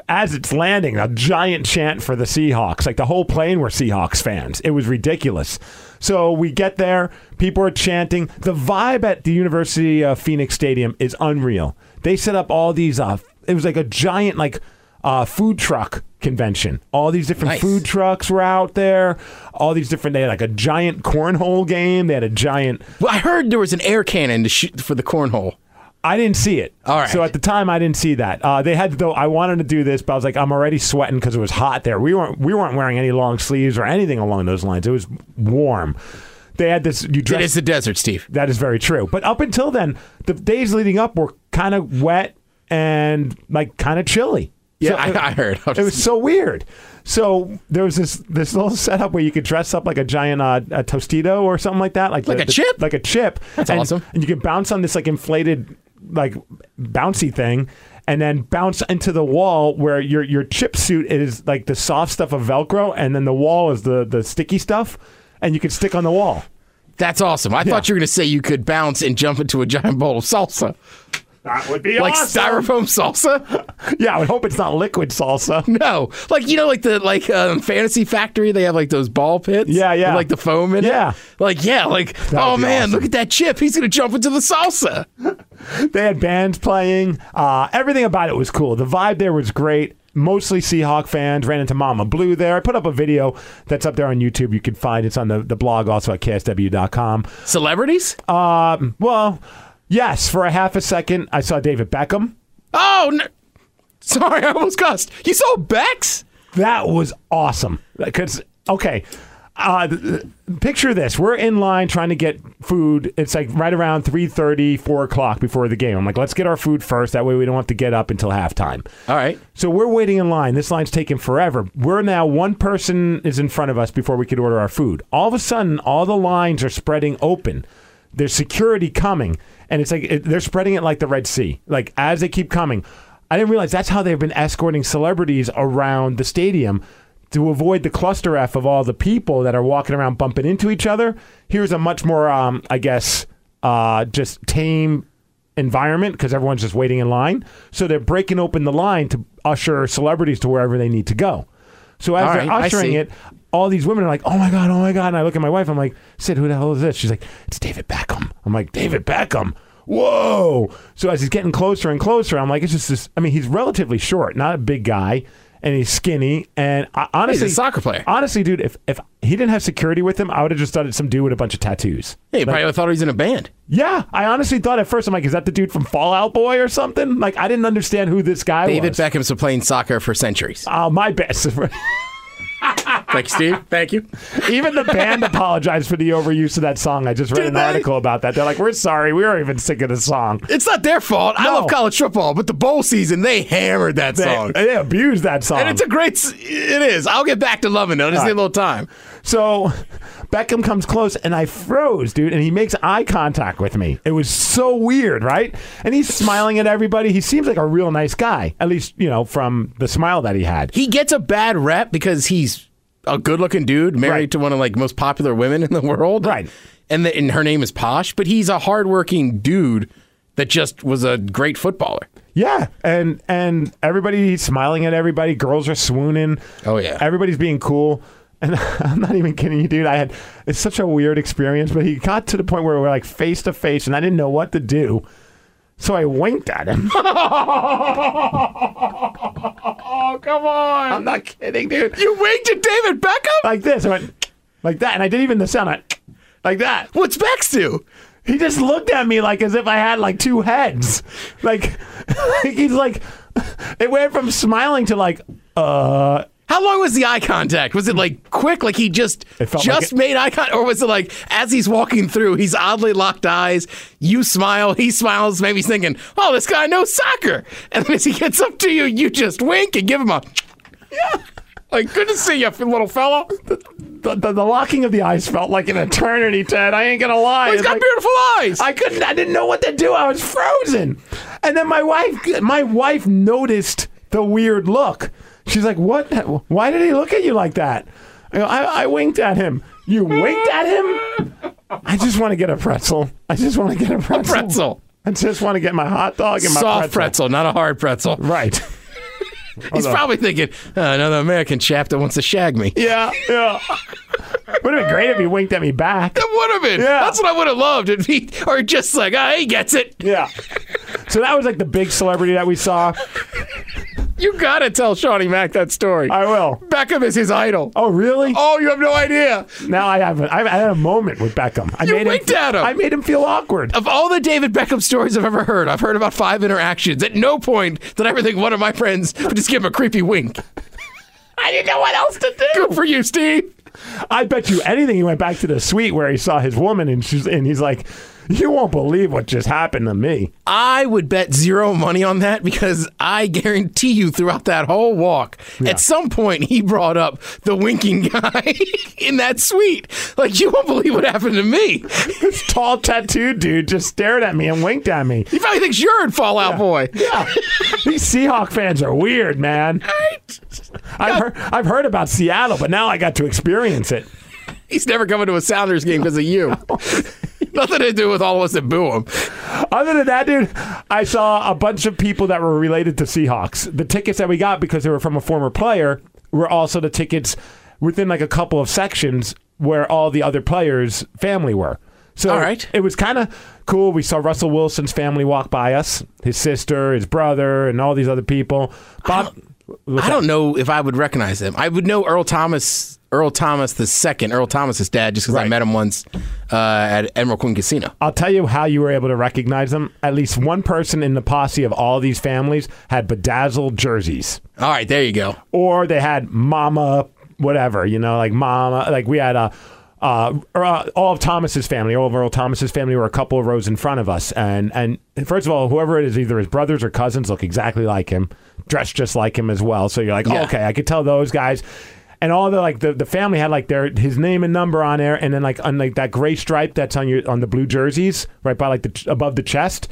as it's landing, a giant chant for the Seahawks. Like the whole plane were Seahawks fans. It was ridiculous. So we get there, people are chanting. The vibe at the University of Phoenix Stadium is unreal. They set up all these, uh, it was like a giant, like, uh, food truck convention. All these different Nice. food trucks were out there. All these different. They had like a giant cornhole game. They had a giant. Well, I heard there was an air cannon to shoot for the cornhole. I didn't see it. All right. So at the time, I didn't see that. Uh, they had though. I wanted to do this, but I was like, I'm already sweating because it was hot there. We weren't. We weren't wearing any long sleeves or anything along those lines. It was warm. They had this. You It dress. is the desert, Steve. That is very true. But up until then, the days leading up were kind of wet and like kind of chilly. Yeah, So I, I heard. (laughs) it was so weird. So there was this this little setup where you could dress up like a giant uh, a Tostito or something like that, like Like the- a the- chip? like a chip. That's and, awesome. And you could bounce on this like inflated like bouncy thing, and then bounce into the wall where your your chip suit is like the soft stuff of Velcro, and then the wall is the the sticky stuff, and you could stick on the wall. That's awesome. I thought you were going to say you could bounce and jump into a giant bowl of salsa, That would be like awesome. styrofoam salsa. (laughs) Yeah, I would hope it's not liquid salsa. (laughs) No, like you know, like the like um, Fantasy Factory, they have like those ball pits. Yeah, yeah. with, like the foam in Yeah. it. Yeah, like yeah, like oh man, awesome. look at that chip. He's going to jump into the salsa. (laughs) They had bands playing. Uh, everything about it was cool. The vibe there was great. Mostly Seahawk fans. Ran into Mama Blue there. I put up a video that's up there on YouTube. You can find it's on the, the blog also at ksw.com. Celebrities? Um, well, yes, for a half a second, I saw David Beckham. Oh, no. sorry, (laughs) I almost cussed. You saw Bex? That was awesome. Because okay, uh, picture this: we're in line trying to get food. It's like right around 3.30, 4 o'clock before the game. I'm like, let's get our food first. That way, we don't have to get up until halftime. All right. So we're waiting in line. This line's taking forever. We're now one person is in front of us before we could order our food. All of a sudden, all the lines are spreading open. There's security coming, and it's like it, they're spreading it like the Red Sea. Like as they keep coming, I didn't realize that's how they've been escorting celebrities around the stadium to avoid the cluster f of all the people that are walking around bumping into each other. Here's a much more, um, I guess, uh, just tame environment because everyone's just waiting in line. So they're breaking open the line to usher celebrities to wherever they need to go. So as All they're right, ushering it, all these women are like, "Oh my god, oh my god!" And I look at my wife. I'm like, "Sid, who the hell is this?" She's like, "It's David Beckham." I'm like, "David Beckham." Whoa! So as he's getting closer and closer, I'm like, "It's just this." I mean, he's relatively short, not a big guy, and he's skinny. And I, honestly, soccer player. Honestly, dude, if if he didn't have security with him, I would have just thought it's some dude with a bunch of tattoos. Hey, you probably thought he was in a band. Yeah, I honestly thought at first I'm like, is that the dude from Fall Out Boy or something? Like, I didn't understand who this guy David was. David Beckham's been playing soccer for centuries. Oh, my best. (laughs) Thank you, Steve. Thank you. Even the band apologized for the overuse of that song. I just read Did an they? article about that. They're like, we're sorry. We weren't even sick of the song. It's not their fault. I love college football, but the bowl season they hammered that They, song. they abused that song. And it's a great. It is. I'll get back to loving it. I just All need right. a little time. So Beckham comes close and I froze, dude, and he makes eye contact with me. It was so weird, right? And he's smiling at everybody. He seems like a real nice guy, at least, you know, from the smile that he had. He gets a bad rep because he's a good-looking dude married Right. to one of like most popular women in the world. Right. And, the, and her name is Posh, but he's a hardworking dude that just was a great footballer. Yeah, and and everybody smiling at everybody. Girls are swooning. Oh, yeah. everybody's being cool. And (laughs) I'm not even kidding you, dude. I had it's such a weird experience, but he got to the point where we're like face to face, and I didn't know what to do. So I winked at him. (laughs) oh, come on. I'm not kidding, dude. You winked at David Beckham? Like this. I went like that, and I did even the sound I, like that. What's Bex do? He just looked at me like as if I had like two heads. Like, (laughs) like he's like, it went from smiling to like, uh, How long was the eye contact? Was it like quick, like he just just like made eye contact, or was it like as he's walking through, he's oddly locked eyes, you smile, he smiles, maybe he's thinking, "Oh, this guy knows soccer," and then as he gets up to you, you just wink and give him a, yeah, like good to see you, little fella. the, the, the locking of the eyes felt like an eternity, Ted. I ain't gonna lie. He's It's got like- beautiful eyes. I couldn't. I didn't know what to do. I was frozen. And then my wife, my wife noticed the weird look. She's like, "What? Why did he look at you like that?" I, go, I, I winked at him. You winked at him? I just want to get a pretzel. I just want to get a pretzel. pretzel. I just want to get my hot dog and my Soft pretzel. not a hard pretzel. Right. (laughs) He's probably thinking, "Uh, another American chap that wants to shag me. Yeah. Yeah. Would have been great if he winked at me back. That would have been. Yeah. That's what I would have loved. If he, or just like, ah, he gets it. Yeah. So that was like the big celebrity that we saw. You gotta tell Shawnee Mac that story. I will. Beckham is his idol. Oh, really? Oh, you have no idea. Now I have. A, I had a moment with Beckham. I You made winked him, at him. I made him feel awkward. Of all the David Beckham stories I've ever heard, I've heard about five interactions. At no point did I ever think one of my friends would just give him a creepy wink. I didn't know what else to do. Good for you, Steve. I bet you anything. He went back to the suite where he saw his woman, and she's and he's like, "You won't believe what just happened to me." I would bet zero money on that because I guarantee you throughout that whole walk, at some point he brought up the winking (laughs) guy in that suite. Like, you won't believe what happened to me. This tall, tattooed dude just stared at me and winked at me. He probably thinks you're in Fall Out Boy. Yeah, these Seahawk fans are weird, man. I've heard, I've heard about Seattle, but now I got to experience it. He's never coming to a Sounders game because of you. (laughs) (laughs) Nothing to do with all of us that boo him. Other than that, dude, I saw a bunch of people that were related to Seahawks. The tickets that we got because they were from a former player were also the tickets within like a couple of sections where all the other players' family were. So All right. it was kind of cool. We saw Russell Wilson's family walk by us, his sister, his brother, and all these other people. Bob, I don't know if I would recognize him. I would know Earl Thomas, Earl Thomas the second, Earl Thomas's dad, just because I met him once uh, at Emerald Queen Casino. I'll tell you how you were able to recognize them. At least one person in the posse of all these families had bedazzled jerseys. All right, there you go. or they had mama whatever you know like mama like we had a uh, uh, all of Thomas's family, all of Earl Thomas's family were a couple of rows in front of us, and and first of all, whoever it is, either his brothers or cousins look exactly like him, dressed just like him as well. So you're like, oh, okay, I could tell those guys. And all the like the, the family had like their his name and number on there, and then like on like that gray stripe that's on your on the blue jerseys, right by like the above the chest.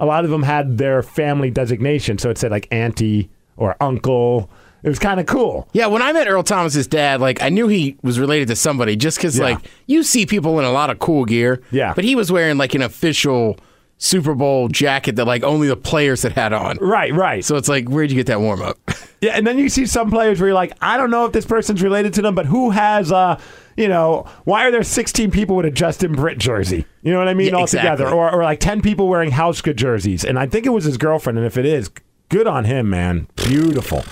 A lot of them had their family designation, so it said like auntie or uncle. It was kind of cool. Yeah, when I met Earl Thomas's dad, like I knew he was related to somebody just because, Yeah. like, you see people in a lot of cool gear. Yeah. But he was wearing like an official Super Bowl jacket that like only the players had had on. Right, right. So it's like, where'd you get that warm up? (laughs) Yeah, and then you see some players where you're like, I don't know if this person's related to them, but who has uh you know, why are there 16 people with a Justin Britt jersey? You know what I mean? Yeah, All together. exactly. Or, or like 10 people wearing Hauschka jerseys. And I think it was his girlfriend. And if it is, good on him, man. Beautiful.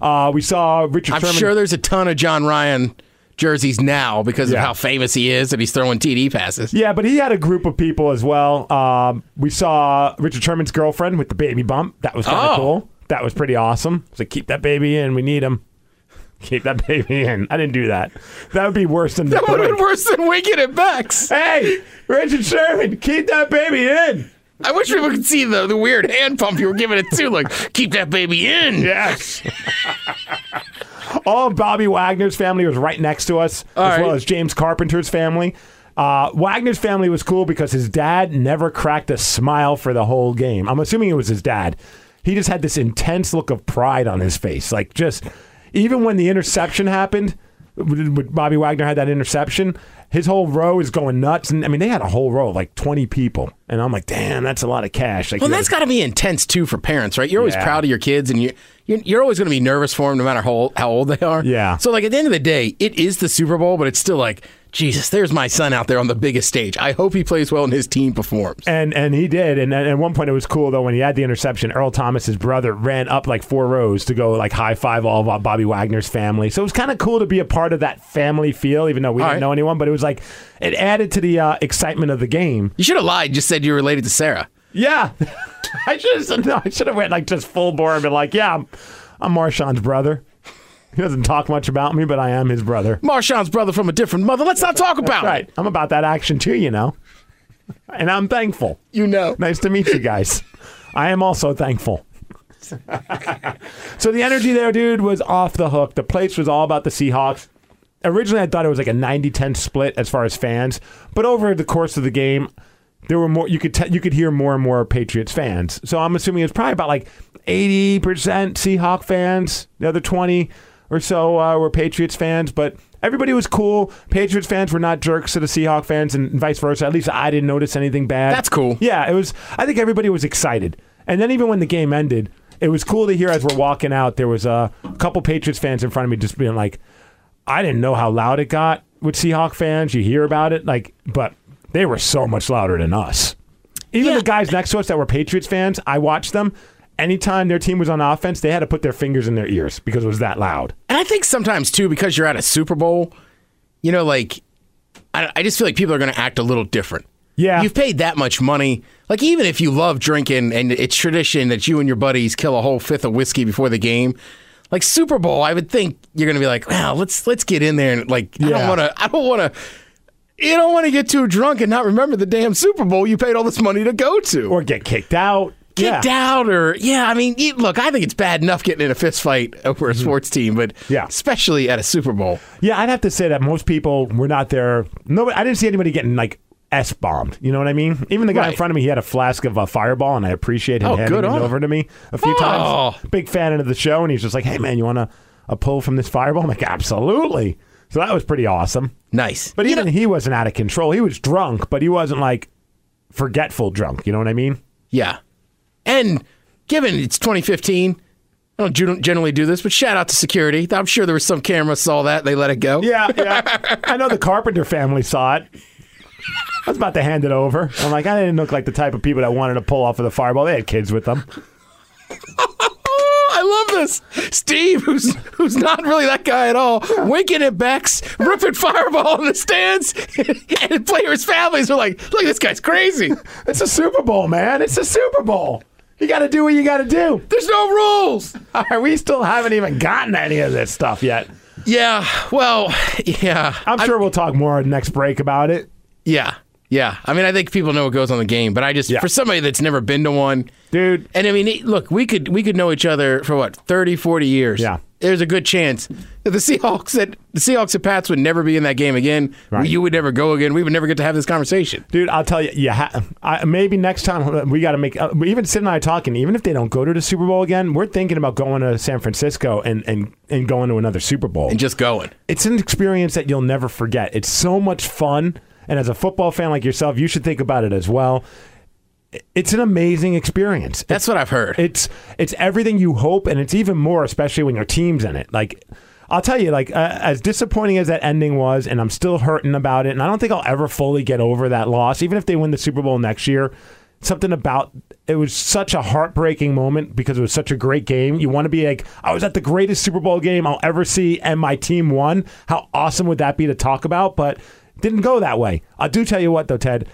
Uh, we saw Richard I'm Sherman. sure there's a ton of Jon Ryan jerseys now because Yeah. of how famous he is and he's throwing TD passes. Yeah, but he had a group of people as well. Um, we saw Richard Sherman's girlfriend with the baby bump. That was kind of Oh. cool. That was pretty awesome. So keep that baby in. We need him. Keep that baby in. I didn't do that. That would be worse than the That would have been worse than Wicked at Becks. Hey, Richard Sherman, keep that baby in. I wish people could see the, the weird hand pump you were giving it to. Like, keep that baby in. Yes. (laughs) All of Bobby Wagner's family was right next to us, All as well as James Carpenter's family. Uh, Wagner's family was cool because his dad never cracked a smile for the whole game. I'm assuming it was his dad. He just had this intense look of pride on his face. Like, just even when the interception happened, when Bobby Wagner had that interception, his whole row is going nuts. And I mean, they had a whole row of like 20 people. And I'm like, damn, that's a lot of cash. Like, Well, that's got to be intense too for parents, right? You're always Yeah. proud of your kids, and you you're, you're always going to be nervous for them, no matter how old, how old they are. Yeah. So, like at the end of the day, it is the Super Bowl, but it's still like, Jesus, there's my son out there on the biggest stage. I hope he plays well and his team performs. And and he did. And at at one point it was cool though when he had the interception. Earl Thomas, his brother, ran up like four rows to go like high five all of Bobby Wagner's family. So it was kind of cool to be a part of that family feel, even though we All didn't right. know anyone. But it was like it added to the uh, excitement of the game. You should have lied. Just said you're related to Sarah. Yeah, (laughs) I should have no. I should have went like just full bore and been like, yeah, I'm, I'm Marshawn's brother. He doesn't talk much about me, but I am his brother. Marshawn's brother from a different mother. Let's not talk about it. Right. it. I'm about that action too, you know. And I'm thankful. You know. Nice to meet you guys. I am also thankful. so the energy there, dude, was off the hook. The place was all about the Seahawks. Originally, I thought it was like a 90-10 split as far as fans, but over the course of the game, there were more. You could you could hear more and more Patriots fans. So I'm assuming it's probably about like 80 percent Seahawk fans. The other 20 or so uh, were Patriots fans, but. Everybody was cool. Patriots fans were not jerks to the Seahawk fans, and vice versa. At least I didn't notice anything bad. That's cool. Yeah, it was. I think everybody was excited, and then even when the game ended, it was cool to hear as we're walking out. There was a couple Patriots fans in front of me just being like, "I didn't know how loud it got with Seahawk fans. You hear about it, like, but they were so much louder than us. Even Yeah. the guys next to us that were Patriots fans, I watched them. Anytime their team was on offense, they had to put their fingers in their ears because it was that loud. And I think sometimes too, because you're at a Super Bowl, you know, like I, I just feel like people are going to act a little different. Yeah. You've paid that much money. Like even if you love drinking and it's tradition that you and your buddies kill a whole fifth of whiskey before the game, like Super Bowl, I would think you're going to be like, "Wow, let's let's get in there and like I don't want to I don't want to you don't want to get too drunk and not remember the damn Super Bowl you paid all this money to go to. Or get kicked out. Kicked yeah. out or yeah i mean look i think it's bad enough getting in a fist fight (laughs) over a sports team but Mm-hmm. Yeah. especially at a super bowl Yeah, I'd have to say that most people were not there. Nobody, I didn't see anybody getting like S bombed. You know what I mean? Even the guy in front of me, he had a flask of a Fireball, and I appreciate him Oh, handing it over to me a few Oh. times. Big fan of the show, and he's just like, "Hey, man, you want a, a pull from this Fireball?" I'm like, "Absolutely." So that was pretty awesome. nice But You even know- he wasn't out of control. He was drunk, but he wasn't like forgetful drunk. You know what I mean? yeah and given it's 2015 I don't generally do this, but shout out to security. I'm sure there was some camera saw that they let it go. Yeah, yeah. I know the Carpenter family saw it. I was about to hand it over. I'm like, I didn't look like the type of people that wanted to pull off of the fireball. They had kids with them. (laughs) I love this. Steve, who's who's not really that guy at all, winking at Becks, ripping fireball in the stands, (laughs) and players' families are like, "Look, this guy's crazy. (laughs) It's a Super Bowl, man. It's a Super Bowl. You got to do what you got to do. There's no rules." (laughs) Right, we still haven't even gotten any of this stuff yet. Yeah, well, (laughs) yeah, I'm sure we'll talk more next break about it. yeah, yeah. I mean, I think people know what goes on the game, but I just Yeah. for somebody that's never been to one, Dude, and I mean, look, we could we could know each other for what 30, 40 years. Yeah. There's a good chance that the Seahawks that the Seahawks and Pats would never be in that game again. Right. You would never go again. We would never get to have this conversation. Dude, I'll tell you, yeah. ha- maybe next time we got to make. Uh, even Sid and I talking. Even if they don't go to the Super Bowl again, we're thinking about going to San Francisco and and and going to another Super Bowl. And just going. it's an experience that you'll never forget. It's so much fun, and as a football fan like yourself, you should think about it as well. It's an amazing experience. That's what I've heard. It's it's everything you hope, and it's even more, especially when your team's in it. Like I'll tell you, like uh, as disappointing as that ending was, and I'm still hurting about it, and I don't think I'll ever fully get over that loss, even if they win the Super Bowl next year. Something about it was such a heartbreaking moment because it was such a great game. You want to be like, I was at the greatest Super Bowl game I'll ever see, and my team won. How awesome would that be to talk about? But didn't go that way. I do tell you what, though, Ted.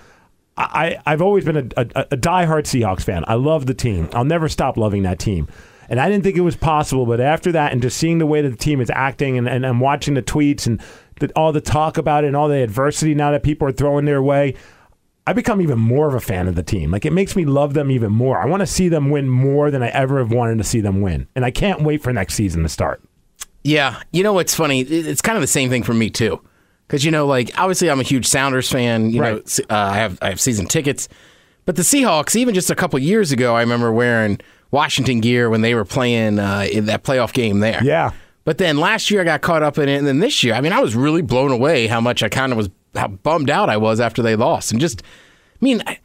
I, I've always been a, a, a diehard Seahawks fan. I love the team. I'll never stop loving that team. And I didn't think it was possible, but after that, and just seeing the way that the team is acting, and, and I'm watching the tweets and the, all the talk about it, and all the adversity now that people are throwing their way, I become even more of a fan of the team. Like it makes me love them even more. I want to see them win more than I ever have wanted to see them win, and I can't wait for next season to start. Yeah, you know what's funny? It's kind of the same thing for me too, because you know, like obviously I'm a huge Sounders fan. You know, Right. s- uh, I have I have season tickets, but the Seahawks, even just a couple years ago, I remember wearing Washington gear when they were playing uh, in that playoff game there. Yeah. But then last year I got caught up in it, and then this year, I mean, I was really blown away how much I kind of was how bummed out I was after they lost, and just, I mean, I,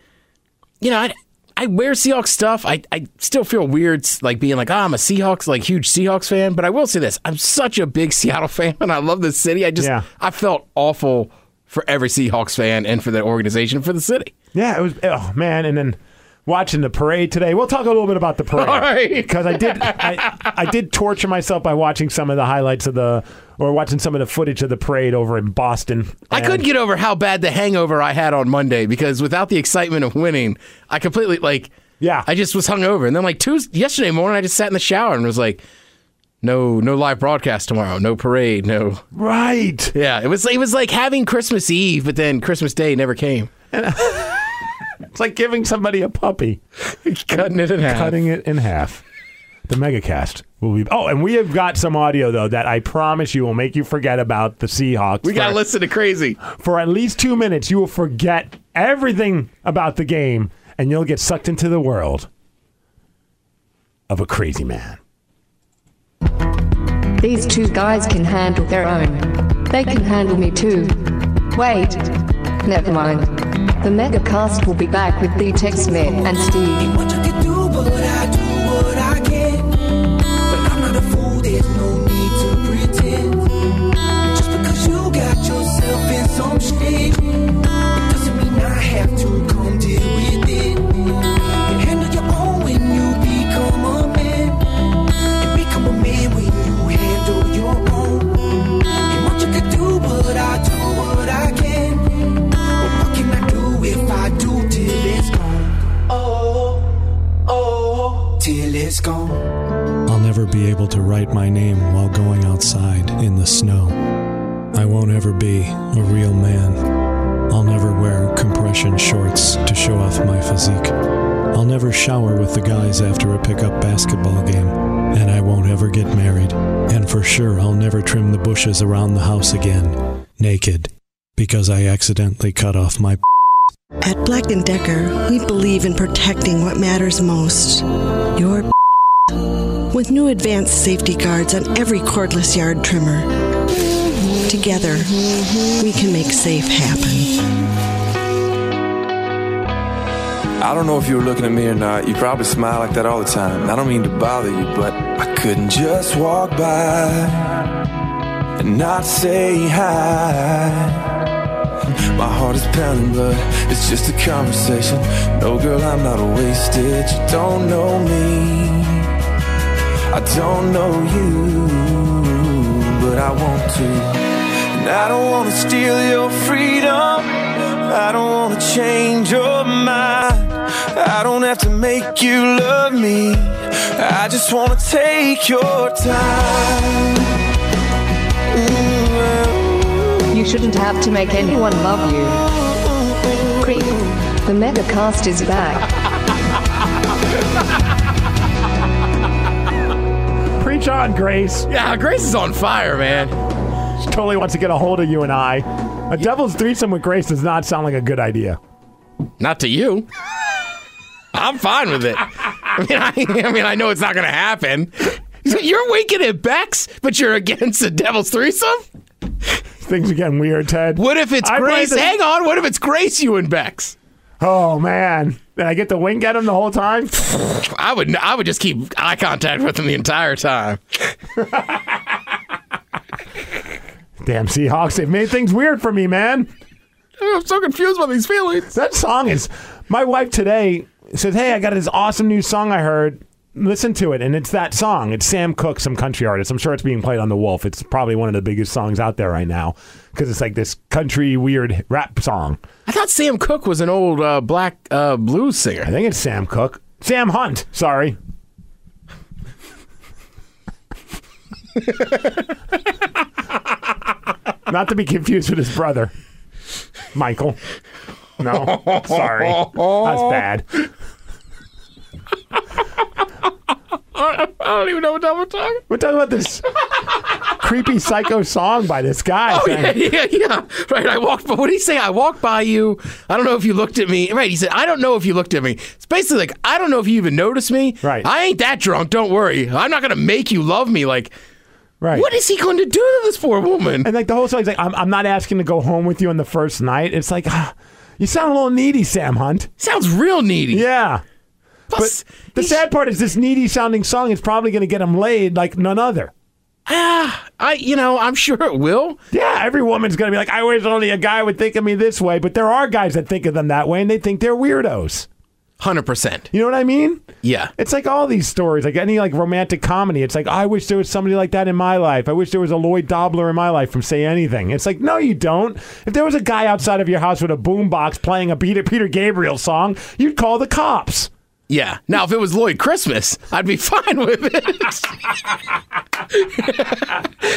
you know, I, I wear Seahawks stuff. I, I still feel weird like being like, oh, I'm a Seahawks, like huge Seahawks fan. But I will say this: I'm such a big (laughs) Seattle fan, and I love the city. I just, Yeah. I felt awful for every Seahawks fan and for the organization for the city. Yeah, it was. Oh man, and then watching the parade today. We'll talk a little bit about the parade (laughs) All right. because I did. I, I did torture myself by watching some of the highlights of the or watching some of the footage of the parade over in Boston. I couldn't get over how bad the hangover I had on Monday because without the excitement of winning, I completely like. Yeah. I just was hungover, and then like Tuesday, yesterday morning, I just sat in the shower and was like, "No, no live broadcast tomorrow, no parade, no." right. Yeah, it was it was like having Christmas Eve, but then Christmas Day never came. (laughs) It's like giving somebody a puppy, (laughs) Cutting it in half. cutting it in half. The megacast will be. Oh, and we have got some audio though that I promise you will make you forget about the Seahawks. We gotta for- listen to crazy. for at least two minutes, you will forget everything about the game and you'll get sucked into the world of a crazy man. These two guys can handle their own. They can handle me too. Wait. Never mind. The Megacast will be back with D Tech Smith and Steve. Doesn't mean I have to come deal with it. Handle your own when you become a man. Become a man when you handle your own. And what you can do, but I do what I can. What can I do if I do till it's gone? Oh, oh, till it's gone. I'll never be able to write my name while going outside in the snow. I won't ever be a real man. I'll never wear compression shorts to show off my physique. I'll never shower with the guys after a pickup basketball game. And I won't ever get married. And for sure, I'll never trim the bushes around the house again, naked, because I accidentally cut off my. At Black & Decker, we believe in protecting what matters most. Your with new advanced safety guards on every cordless yard trimmer. Together, we can make safe happen. I don't know if you were looking at me or not. You probably smile like that all the time. I don't mean to bother you, but I couldn't just walk by and not say hi. My heart is pounding, but it's just a conversation. No, girl, I'm not a wasted. You don't know me. I don't know you, but I want to. And I don't want to steal your freedom. I don't want to change your mind. I don't have to make you love me. I just want to take your time. You shouldn't have to make anyone love you. Creep. The Megacast is back. Preach on, Grace. Yeah, Grace is on fire, man. Totally wants to get a hold of you and I. A devil's threesome with Grace does not sound like a good idea. Not to you. I'm fine with it. I mean, I, I mean, I know it's not going to happen. So You're winking at Becks, but you're against the Devil's threesome. Things are getting weird, Ted. What if it's I Grace? the- Hang on. What if it's Grace, you and Becks? Oh man, did I get to wink at him the whole time? I would. I would just keep eye contact with him the entire time. (laughs) Damn Seahawks, they've made things weird for me, man. I'm so confused by these feelings. That song is. My wife today says, "Hey, I got this awesome new song I heard. Listen to it." And it's that song. It's Sam Cooke, some country artist. I'm sure it's being played on the Wolf. It's probably one of the biggest songs out there right now because it's like this country weird rap song. I thought Sam Cooke was an old uh, black uh, blues singer. I think it's Sam Cooke. Sam Hunt. Sorry. (laughs) Not to be confused with his brother, Michael. No, sorry, that's bad. I don't even know what we're talking. We're talking about this creepy psycho song by this guy. Oh yeah, yeah, yeah. Right. I walked. But what did he say? I walked by you. I don't know if you looked at me. Right. He said, I don't know if you looked at me. It's basically like I don't know if you even noticed me. Right. I ain't that drunk. Don't worry. I'm not gonna make you love me. Like, Right. what is he going to do to this poor woman? And like the whole song, he's like, I'm, I'm not asking to go home with you on the first night. It's like, ah, you sound a little needy, Sam Hunt. Sounds real needy. Yeah. Plus, But the sad part is this needy sounding song is probably going to get him laid like none other. ah, I, you know, I'm sure it will. Yeah, every woman's going to be like, I wish only a guy would think of me this way. But there are guys that think of them that way and they think they're weirdos. Hundred percent. You know what I mean? Yeah. It's like all these stories, like any like romantic comedy. It's like I wish there was somebody like that in my life. I wish there was a Lloyd Dobler in my life from Say Anything. It's like no, you don't. If there was a guy outside of your house with a boombox playing a Peter Peter Gabriel song, you'd call the cops. Yeah. Now, if it was Lloyd Christmas, I'd be (laughs) fine with it.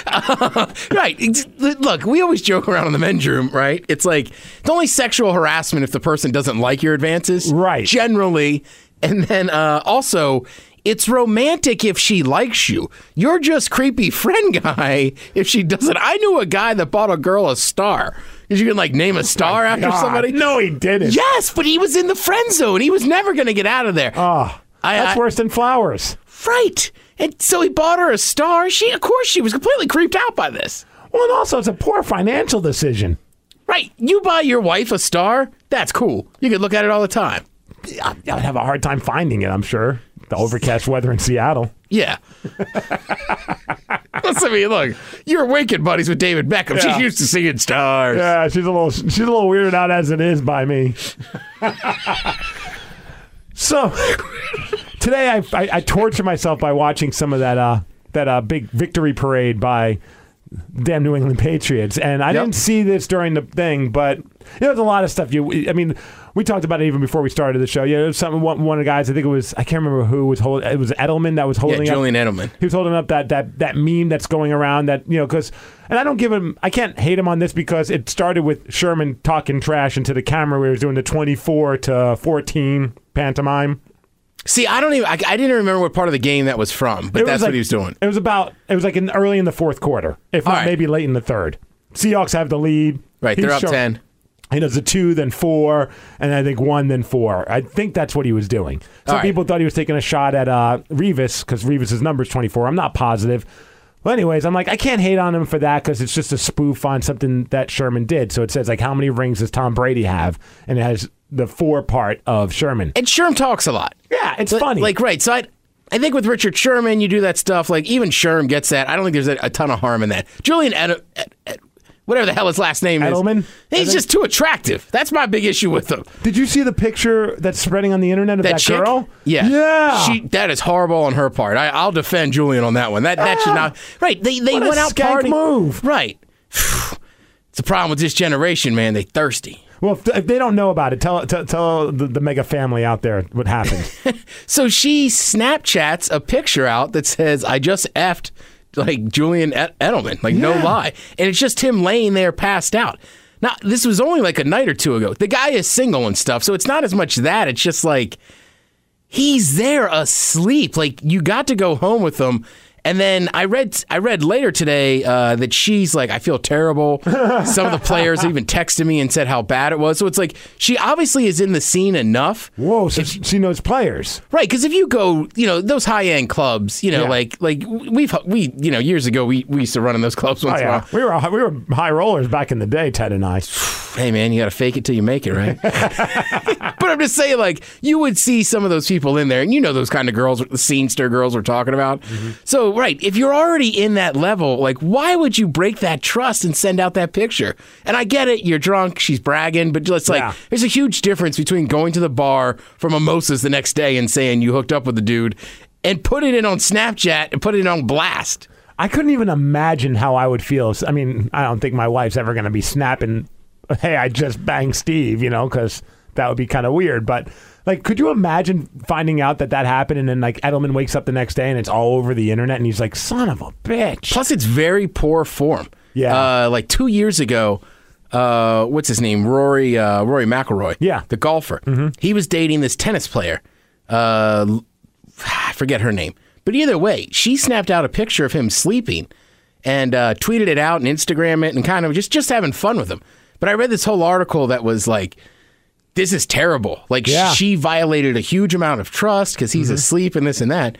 Uh, (laughs) right. It's- Look, we always joke around in the men's room, right? It's like it's only sexual harassment if the person doesn't like your advances. Right. Generally. And then uh, also, it's romantic if she likes you. You're just creepy friend guy if she doesn't. I knew a guy that bought a girl a star. Because you can like name a oh star after God. somebody. No, he didn't. Yes, but he was in the friend zone. He was never going to get out of there. Oh, I- that's I- worse than flowers. Right. And so he bought her a star. She, of course, she was completely creeped out by this. Well, and also it's a poor financial decision. Right. You buy your wife a star. That's cool. You could look at it all the time. I would have a hard time finding it. I'm sure the overcast weather in Seattle. Yeah. (laughs) Listen to me. Look, you're winking buddies with David Beckham. Yeah. She's used to seeing stars. Yeah, she's a little she's a little weirded out as it is by me. (laughs) so today I, I I torture myself by watching some of that uh that uh big victory parade by damn New England Patriots, and I Yep. didn't see this during the thing, but you know, there's a lot of stuff. You, I mean, we talked about it even before we started the show. Yeah, there's something. One, one of the guys, I think it was, I can't remember who was holding. It was Edelman that was Yeah, holding up Julian Edelman. he was holding up that that that meme that's going around that you know because and I don't give him I can't hate him on this because it started with Sherman talking trash into the camera where he was doing the 24 to 14 pantomime. See, I don't even, I, I didn't remember what part of the game that was from, but It was that's like- what he was doing. It was about it was like in early in the fourth quarter, if All not right. maybe late in the third. Seahawks have the lead. Right. He's They're up 10. He does a two, then four, and I think one, then four. I think that's what he was doing. Some right. people thought he was taking a shot at uh, Revis because Revis's number is 24. I'm not positive. Well, anyways, I'm like, I can't hate on him for that because it's just a spoof on something that Sherman did. So it says, like, how many rings does Tom Brady have? And it has the four part of Sherman. And Sherm talks a lot. Yeah, it's funny. Like, right. So I, I think with Richard Sherman, you do that stuff. Like, even Sherm gets that. I don't think there's a, a ton of harm in that. Julian, Ed, Ed, Ed- whatever the hell his last name Edelman? is. He's just too attractive. That's my big issue with him. Did you see the picture that's spreading on the internet of that, chick? girl? Yeah. Yeah. She, that is horrible on her part. I, I'll defend Julian on that one. That, that should not. Right. They, they went out partying. move. Right. (sighs) It's a problem with this generation, man. They thirsty. Well, if, if they don't know about it, tell tell, tell the, the mega family out there what happened. (laughs) So she Snapchats a picture out that says, I just effed like Julian Edelman. Like, no lie. And it's just him laying there passed out. Now, this was only like a night or two ago. The guy is single and stuff, so it's not as much that. It's just like he's there asleep. Like, you got to go home with him And then I read I read later today uh, that she's like, I feel terrible. (laughs) Some of the players even texted me and said how bad it was. So it's like she obviously is in the scene enough. Whoa, so she knows players, right? Because if you go, you know, those high end clubs, you know, Yeah. like like we've we you know years ago we, we used to run in those clubs Oh, once in a yeah. while. We were we were high rollers back in the day, Ted and I. (sighs) Hey man, you got to fake it till you make it, right? (laughs) but I'm just saying, like you would see some of those people in there, and you know those kind of girls, the scenester girls we're talking about. So right, if you're already in that level, like why would you break that trust and send out that picture? And I get it, you're drunk, she's bragging, but it's like Yeah. there's a huge difference between going to the bar for mimosas the next day and saying you hooked up with the dude, and putting it on Snapchat and putting it on blast. I couldn't even imagine how I would feel. I mean, I don't think my wife's ever going to be snapping, hey, I just banged Steve, you know, because that would be kind of weird. But, like, could you imagine finding out that that happened and then, like, Edelman wakes up the next day and it's all over the internet and he's like, son of a bitch. Plus, it's very poor form. Yeah. Uh, like two years ago, uh, what's his name? Rory uh, Rory McIlroy. Yeah. The golfer. He was dating this tennis player. Uh, I forget her name. But either way, she snapped out a picture of him sleeping and uh, tweeted it out and Instagram it and kind of just just having fun with him. But I read this whole article that was like, this is terrible. Like Yeah. she violated a huge amount of trust because he's mm-hmm. asleep and this and that.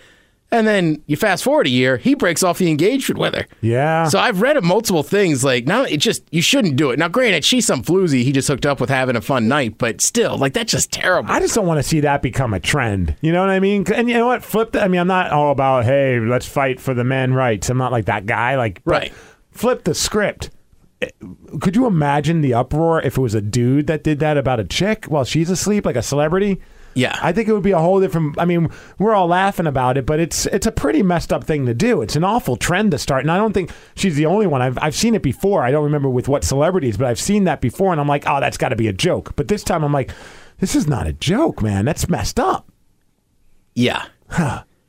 And then you fast forward a year, he breaks off the engagement with her. Yeah. So I've read of multiple things like now it just you shouldn't do it. Now granted, she's some floozy he just hooked up with having a fun night, but still, like that's just terrible. I just don't want to see that become a trend. You know what I mean? And you know what? Flip the, I mean, I'm not all about, hey, let's fight for the men rights. I'm not like that guy. Like, Right. Flip the script. Could you imagine the uproar if it was a dude that did that about a chick while she's asleep, like a celebrity? Yeah. I think it would be a whole different. I mean, we're all laughing about it, but it's it's a pretty messed up thing to do. It's an awful trend to start, and I don't think she's the only one. I've I've seen it before. I don't remember with what celebrities, but I've seen that before, and I'm like, oh, that's got to be a joke. But this time, I'm like, this is not a joke, man. That's messed up. yeah.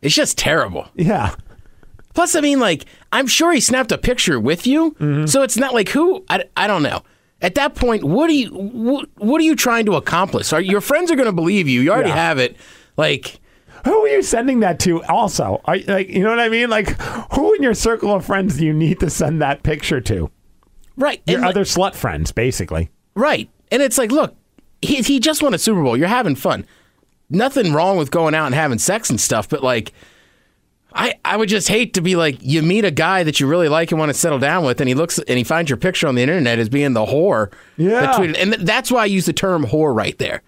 It's just terrible. Yeah. Plus, I mean, like, I'm sure he snapped a picture with you, Mm-hmm. so it's not like who I, I don't know. At that point, what are you what, what are you trying to accomplish? Are your friends are going to believe you? You already Yeah. have it. Like, Who are you sending that to? Also, are, like, you know what I mean? Like, who in your circle of friends do you need to send that picture to? right? Your and, other slut friends, basically. Right. And it's like, look, he, he just won a Super Bowl. You're having fun. Nothing wrong with going out and having sex and stuff, but like, I, I would just hate to be like, you meet a guy that you really like and want to settle down with, and he looks and he finds your picture on the internet as being the whore. Yeah. That tweeted, and th- that's why I use the term whore right there.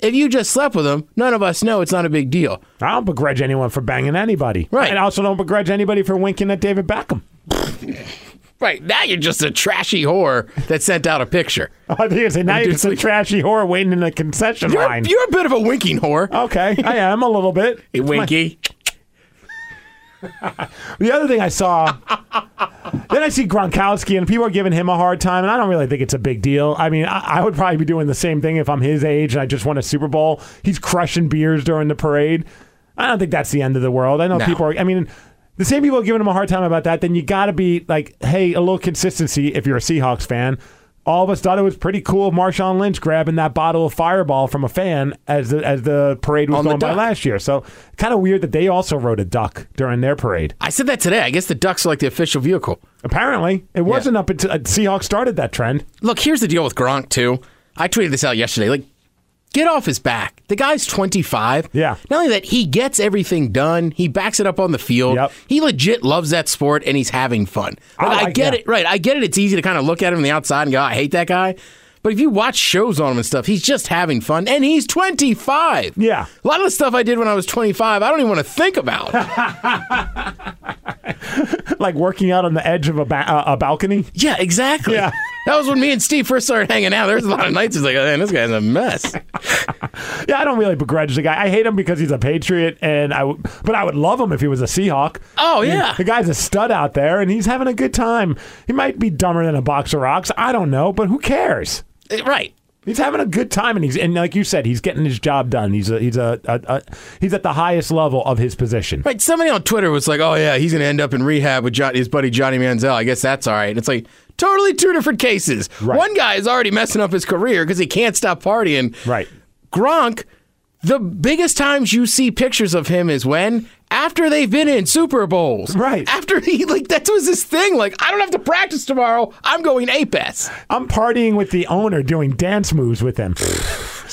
If you just slept with him, none of us know it's not a big deal. I don't begrudge anyone for banging anybody. Right. And I also don't begrudge anybody for winking at David Beckham. Right. Now you're just a trashy whore that sent out a picture. (laughs) I think it's a now you're just a trashy whore waiting in the concession You're, line. you're a bit of a winking whore. okay, I am a little bit. Hey, Winky. The other thing I saw, then I see Gronkowski, and people are giving him a hard time, and I don't really think it's a big deal. I mean, I, I would probably be doing the same thing if I'm his age and I just won a Super Bowl. He's crushing beers during the parade. I don't think that's the end of the world. I know No. people are, I mean, the same people are giving him a hard time about that, then you got to be like, hey, a little consistency if you're a Seahawks fan. All of us thought it was pretty cool of Marshawn Lynch grabbing that bottle of Fireball from a fan as the, as the parade was On the going by duck. last year. So kind of weird that they also rode a duck during their parade. I said that today. I guess the Ducks are like the official vehicle. Apparently, it wasn't up until uh, Seahawks started that trend. Look, here's the deal with Gronk too. I tweeted this out yesterday. Like, get off his back. The guy's 25. Yeah. Not only that, he gets everything done. He backs it up on the field. Yep. He legit loves that sport and he's having fun. I Like, I, like get that. it. Right. I get it. It's easy to kind of look at him on the outside and go, I hate that guy. But if you watch shows on him and stuff, he's just having fun. And he's 25. Yeah. A lot of the stuff I did when I was 25, I don't even want to think about. (laughs) Like working out on the edge of a, ba- uh, a balcony. yeah, exactly. Yeah. (laughs) That was when me and Steve first started hanging out. There's a lot of nights it's like, oh, man, this guy's a mess. (laughs) Yeah, I don't really begrudge the guy. I hate him because he's a Patriot, and I w- but I would love him if he was a Seahawk. Oh, I mean, yeah. the guy's a stud out there, and he's having a good time. He might be dumber than a box of rocks. I don't know, but who cares? Eh, right. He's having a good time, and he's and like you said, he's getting his job done. He's a, he's a, a, a he's at the highest level of his position. Right. Somebody on Twitter was like, "Oh yeah, he's going to end up in rehab with his buddy Johnny Manziel." I guess that's all right. And it's like totally two different cases. Right. One guy is already messing up his career because he can't stop partying. Right. Gronk, the biggest times you see pictures of him is when after they've been in Super Bowls. Right. After he like that was his thing. Like I don't have to practice tomorrow. I'm going ape ass. I'm partying with the owner, doing dance moves with him.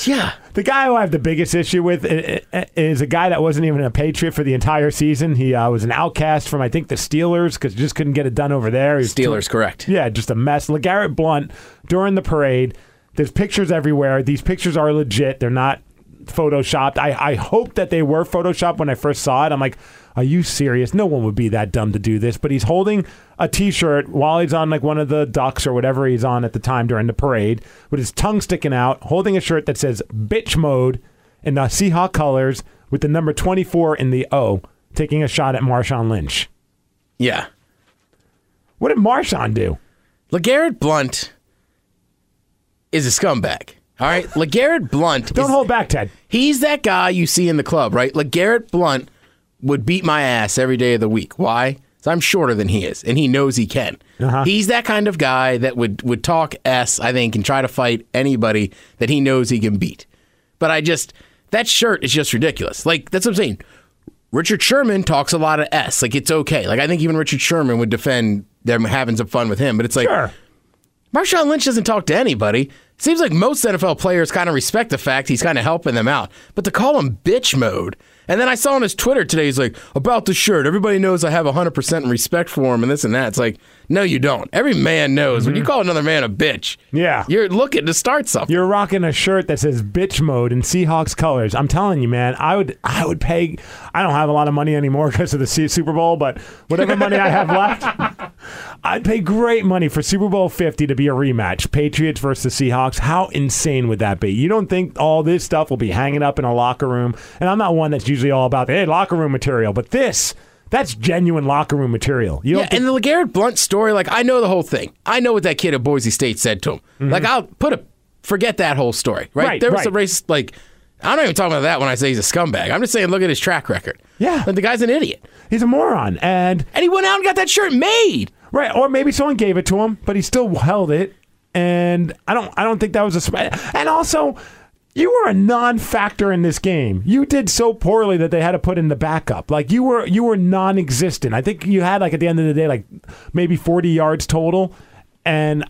Yeah. The guy who I have the biggest issue with is a guy that wasn't even a Patriot for the entire season. He uh, was an outcast from, I think, the Steelers because just couldn't get it done over there. Steelers, correct. Yeah, just a mess. LeGarrette Blount during the parade. There's pictures everywhere. These pictures are legit. They're not photoshopped. I, I hope that they were photoshopped when I first saw it. I'm like, are you serious? No one would be that dumb to do this. But he's holding a T-shirt while he's on like one of the ducks or whatever he's on at the time during the parade, with his tongue sticking out, holding a shirt that says "Bitch Mode" in the Seahawk colors with the number 24 in the O, taking a shot at Marshawn Lynch. Yeah. What did Marshawn do? LeGarrette Blount is a scumbag. All right, (laughs) LeGarrette Blount. Don't is, hold back, Ted. He's that guy you see in the club, right? LeGarrette Blount would beat my ass every day of the week. Why? So I'm shorter than he is, and he knows he can. Uh-huh. He's that kind of guy that would would talk s, I think, and try to fight anybody that he knows he can beat. But I just that shirt is just ridiculous. Like that's what I'm saying. Richard Sherman talks a lot of s. Like it's okay. Like I think even Richard Sherman would defend them having some fun with him. But it's like Sure. Marshawn Lynch doesn't talk to anybody. Seems like most NFL players kind of respect the fact he's kind of helping them out. But to call him bitch mode, and then I saw on his Twitter today, he's like, about the shirt, everybody knows I have 100% respect for him and this and that. It's like, no, you don't. Every man knows when you mm-hmm. call another man a bitch, Yeah. you're looking to start something. You're rocking a shirt that says "bitch mode" in Seahawks colors. I'm telling you, man. I would, (laughs) I would pay. I don't have a lot of money anymore (laughs) because of the Se- Super Bowl, but whatever money I have left, (laughs) I'd pay great money for Super Bowl 50 to be a rematch. Patriots versus Seahawks. How insane would that be? You don't think all this stuff will be hanging up in a locker room? And I'm not one that's usually all about the hey, locker room material, but this. That's genuine locker room material. You Yeah, and the LeGarrette Blount story, like I know the whole thing. I know what that kid at Boise State said to him. Like I'll put a forget that whole story, right? Mm-hmm. Right, there was a right. racist like I'm not even talking about that when I say he's a scumbag. I'm just saying look at his track record. Yeah. Like the guy's an idiot. he's a moron, and And he went out and got that shirt made. Right, or maybe someone gave it to him, but he still held it, and I don't. I don't think that was a. And also, you were a non-factor in this game. You did so poorly that they had to put in the backup. Like you were, you were non-existent. I think you had like at the end of the day, like maybe forty yards total, and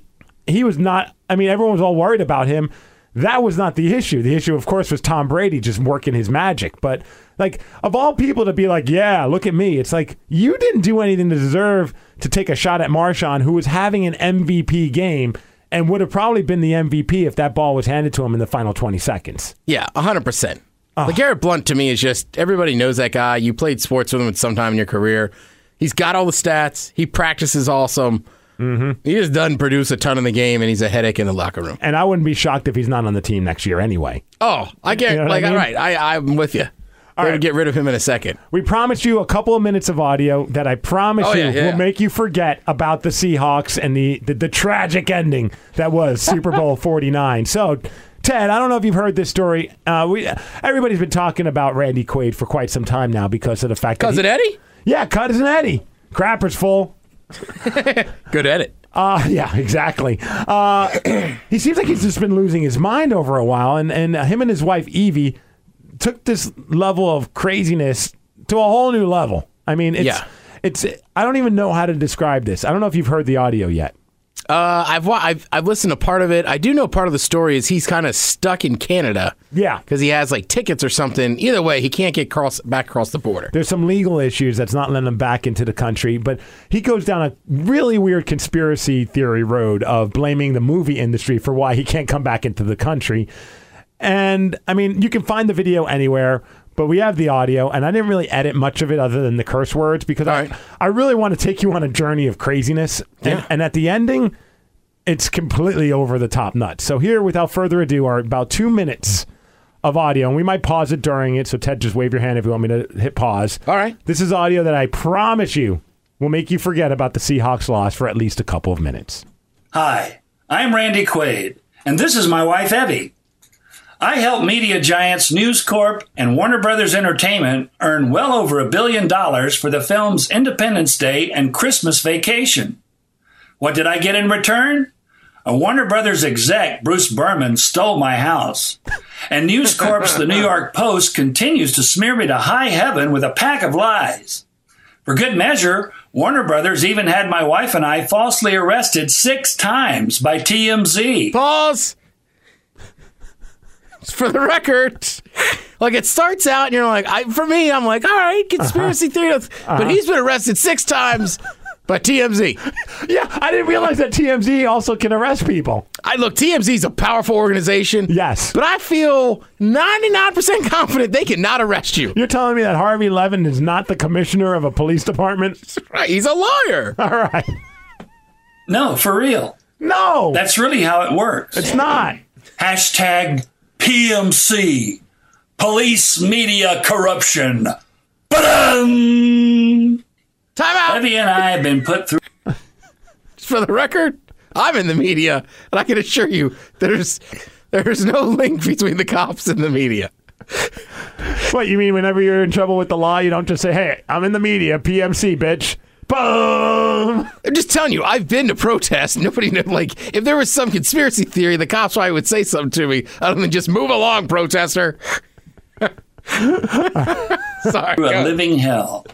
he was not. I mean, everyone was all worried about him. That was not the issue. The issue, of course, was Tom Brady just working his magic. But like, of all people to be like, "Yeah, look at me," it's like you didn't do anything to deserve to take a shot at Marshawn, who was having an MVP game and would have probably been the MVP if that ball was handed to him in the final twenty seconds. Yeah, 100%. Oh. LeGarrette Blount to me is just everybody knows that guy. You played sports with him at some time in your career. He's got all the stats. He practices awesome. Mm-hmm. He just doesn't produce a ton in the game, and he's a headache in the locker room. And I wouldn't be shocked if he's not on the team next year anyway. Oh, I get You know like I mean? right. I I'm with you. They right. would get rid of him in a second. We promised you a couple of minutes of audio that I promise Oh, you yeah, yeah. will make you forget about the Seahawks and the, the, the tragic ending that was (laughs) Super Bowl 49. So, Ted, I don't know if you've heard this story. Uh, we Everybody's been talking about Randy Quaid for quite some time now because of the fact that. Cousin Eddie, Yeah, Cousin Eddie. Crapper's full. (laughs) good edit. Uh, yeah, exactly. Uh, (clears throat) he seems like he's just been losing his mind over a while, and, and uh, him and his wife, Evi, took this level of craziness to a whole new level. I mean, it's, Yeah. it's, I don't even know how to describe this. I don't know if you've heard the audio yet. Uh, I've, I've I've listened to part of it. I do know part of the story is he's kind of stuck in Canada Yeah. because he has like tickets or something. Either way, he can't get cross back across the border. There's some legal issues that's not letting him back into the country, but he goes down a really weird conspiracy theory road of blaming the movie industry for why he can't come back into the country. And I mean, you can find the video anywhere, but we have the audio, and I didn't really edit much of it other than the curse words because All I, right. I really want to take you on a journey of craziness. And, Yeah. and at the ending, it's completely over the top nuts. So here, without further ado, are about two minutes of audio, and we might pause it during it. So Ted, just wave your hand if you want me to hit pause. All right. This is audio that I promise you will make you forget about the Seahawks loss for at least a couple of minutes. Hi, I'm Randy Quaid, and this is my wife Evi. I help media giants News Corp and Warner Brothers Entertainment earn well over a billion dollars for the films Independence Day and Christmas Vacation. What did I get in return? a Warner Brothers exec, Bruce Berman, stole my house. And News Corp's The New (laughs) York Post continues to smear me to high heaven with a pack of lies. For good measure, Warner Brothers even had my wife and I falsely arrested six times by TMZ. Pause. (laughs) For the record, like it starts out and you're like, I, for me, I'm like, all right, conspiracy uh-huh. theory. But uh-huh. he's been arrested six times by TMZ. (laughs) Yeah, I didn't realize that TMZ also can arrest people. I look, TMZ's a powerful organization. Yes. But I feel 99% confident they cannot arrest you. You're telling me that Harvey Levin is not the commissioner of a police department? (laughs) Right, he's a lawyer. All right. No, for real. No. That's really how it works. It's not. Hashtag PMC. Police media corruption. Ba-dum! Time out. Evi and I have been put through. (laughs) Just for the record, I'm in the media, and I can assure you there's there's no link between the cops and the media. What, you mean whenever you're in trouble with the law, you don't just say, hey, I'm in the media, PMC, bitch. Boom! I'm just telling you, I've been to protests. (laughs) Nobody knew, like, if there was some conspiracy theory, the cops probably would say something to me other than just move along, protester. (laughs) Sorry. a living hell.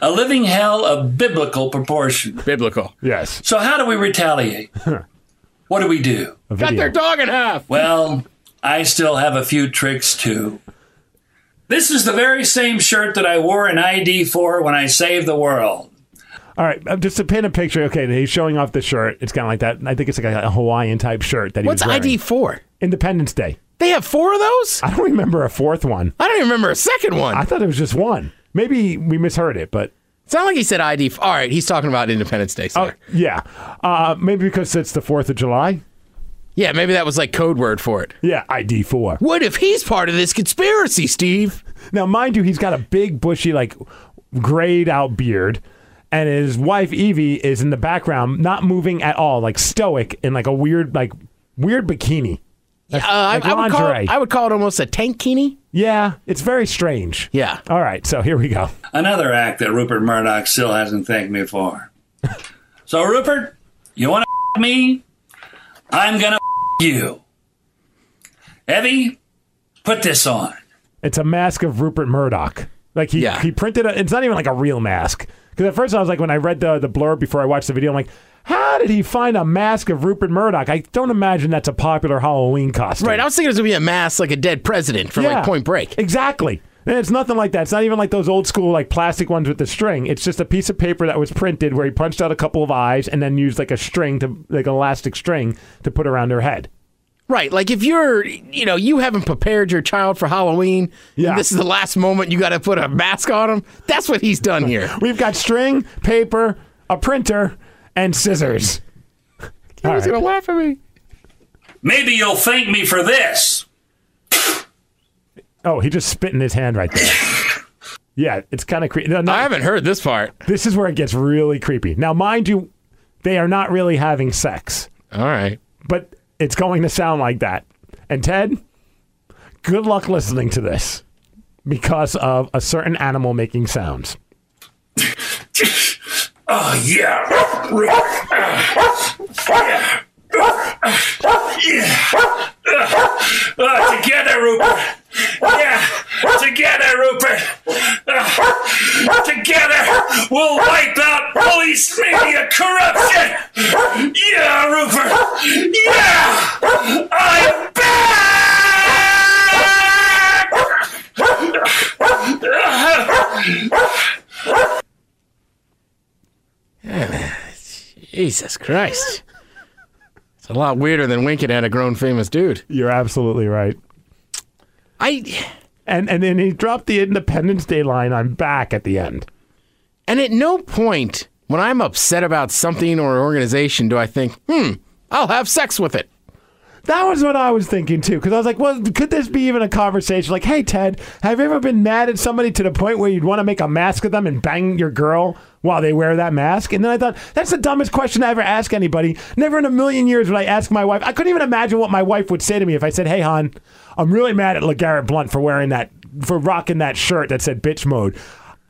A living hell of biblical proportion. Biblical. Yes. So, how do we retaliate? (laughs) what do we do? A Cut their dog in half. Well, I still have a few tricks too. This is the very same shirt that I wore in ID4 when I saved the world. All right, uh, just to paint a picture. Okay, he's showing off the shirt. It's kind of like that. I think it's like a, Hawaiian type shirt that he What's was wearing. ID for? Independence Day. They have four of those? I don't remember a fourth one. I don't even remember a second one. I thought it was just one. Maybe we misheard it, but Sound like he said ID. All right, he's talking about Independence Day. oh yeah, uh, maybe because it's the Fourth of July. Yeah, maybe that was like code word for it. Yeah, ID four. What if he's part of this conspiracy, Steve? Now, mind you, he's got a big, bushy, like grayed out beard, and his wife Evi is in the background, not moving at all, like stoic in like a weird, like weird bikini. Uh, I, like I would call it, I would call it almost a tankini. Yeah, it's very strange. Yeah. All right, so here we go. Another act that Rupert Murdoch still hasn't thanked me for. (laughs) so, Rupert, you want to (laughs) me? I'm going (laughs) to you. Evi, put this on. It's a mask of Rupert Murdoch. Like he Yeah. he printed a, it's not even like a real mask. Because at first I was like when I read the the blurb before I watched the video, I'm like, how did he find a mask of Rupert Murdoch? I don't imagine that's a popular Halloween costume. Right. I was thinking it was gonna be a mask like a dead president from Yeah. like Point Break. Exactly. And it's nothing like that. It's not even like those old school like plastic ones with the string. It's just a piece of paper that was printed where he punched out a couple of eyes and then used like a string to like an elastic string to put around her head. Right. Like if you're, you know, you haven't prepared your child for Halloween. Yeah. And this is the last moment you got to put a mask on him. That's what he's done here. (laughs) We've got string, paper, a printer, and scissors. (laughs) He was gonna laugh at me. Maybe you'll thank me for this. Oh, he just spit in his hand right there. (laughs) yeah, it's kind of creepy. No, no, I haven't heard this part. this is where it gets really creepy. Now, mind you, they are not really having sex, All right. but it's going to sound like that. And Ted, good luck listening to this because of a certain animal making sounds. (laughs) Oh, yeah. Ah. yeah. Yeah. Uh, together, Rupert. Yeah. Together, Rupert. Uh, together, we'll wipe out police media corruption. Yeah, Rupert. Yeah. I'm back. Jesus Christ. It's a lot weirder than winking at a grown famous dude. You're absolutely right. I And and then he dropped the Independence Day line I'm back at the end. and at no point when I'm upset about something or organization do I think, hmm, I'll have sex with it. That was what I was thinking too, because I was like, well, could this be even a conversation? Like, hey, Ted, have you ever been mad at somebody to the point where you'd want to make a mask of them and bang your girl while they wear that mask? And then I thought, that's the dumbest question I ever ask anybody. Never in a million years would I ask my wife. I couldn't even imagine what my wife would say to me if I said, hey, hon, I'm really mad at LeGarrette Blount for wearing that, for rocking that shirt that said bitch mode.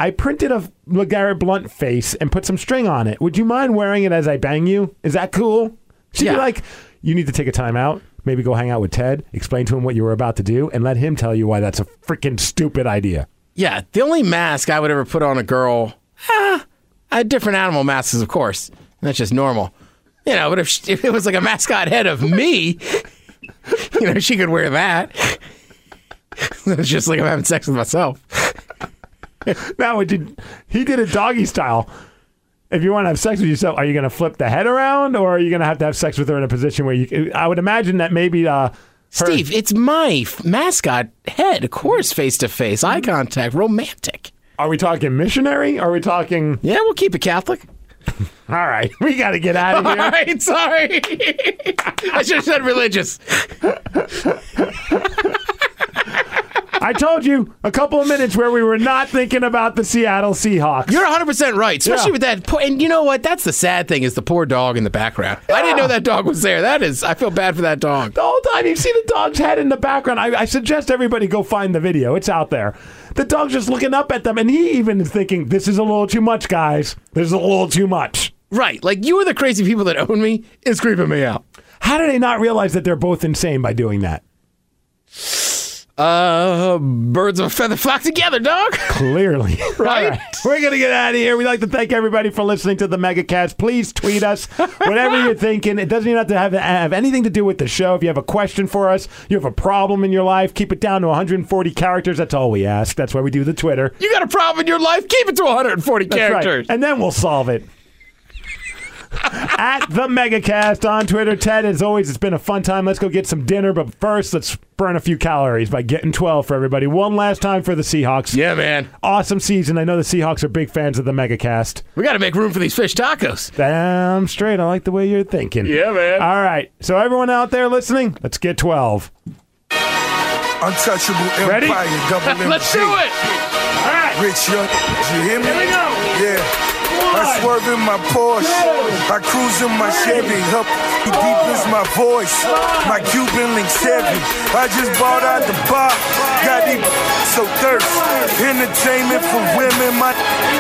I printed a LeGarrette Blount face and put some string on it. Would you mind wearing it as I bang you? Is that cool? She'd Yeah. be like, you need to take a time out. Maybe go hang out with Ted, explain to him what you were about to do, and let him tell you why that's a freaking stupid idea. Yeah, the only mask I would ever put on a girl, ah, I had different animal masks, of course. That's just normal. You know, but if, she, if it was like a mascot head of me, (laughs) you know, she could wear that. (laughs) it's just like I'm having sex with myself. now, would you, he did it doggy style. If you want to have sex with yourself, are you going to flip the head around, or are you going to have to have sex with her in a position where you? I would imagine that maybe. Uh, her- Steve, it's my f- mascot head, of course, face to face, eye contact, romantic. Are we talking missionary? Are we talking? Yeah, we'll keep it Catholic. (laughs) All right, we got to get out of (laughs) here. right, sorry. (laughs) I should have said religious. I told you a couple of minutes where we were not thinking about the Seattle Seahawks. You're 100% right, especially Yeah. with that. po- And you know what? That's the sad thing is the poor dog in the background. I didn't know that dog was there. That is, I feel bad for that dog. The whole time you see the dog's head in the background. I, I suggest everybody go find the video. It's out there. The dog's just looking up at them, and he even is thinking, "This is a little too much, guys. This is a little too much." Right. Like you are the crazy people that own me is creeping me out. How do they not realize that they're both insane by doing that? Uh, birds of a feather flock together, dog. (laughs) Clearly. (laughs) Right? Right. We're going to get out of here. We'd like to thank everybody for listening to the Mega MegaCast. Please tweet us (laughs) whatever you're thinking. It doesn't even have to have, have anything to do with the show. If you have a question for us, you have a problem in your life, keep it down to 140 characters. That's all we ask. That's why we do the Twitter. You got a problem in your life? Keep it to 140 That's right. characters. And then we'll solve it. At the MegaCast on Twitter. Ted, as always, it's been a fun time. Let's go get some dinner. But first, let's burn a few calories by getting 12 for everybody. One last time for the Seahawks. Yeah, man. Awesome season. I know the Seahawks are big fans of the MegaCast. We got to make room for these fish tacos. Damn straight. I like the way you're thinking. Yeah, man. All right. So, everyone out there listening, let's get 12. Untouchable empire, Ready? double Let's do it. All right. Rich young, you hear me? Here we go. Yeah. I swerve in my Porsche. I cruise in my Chevy. Up deep is my voice. My Cuban link heavy. I just bought out the bar. Got these so thirst. Entertainment for women. My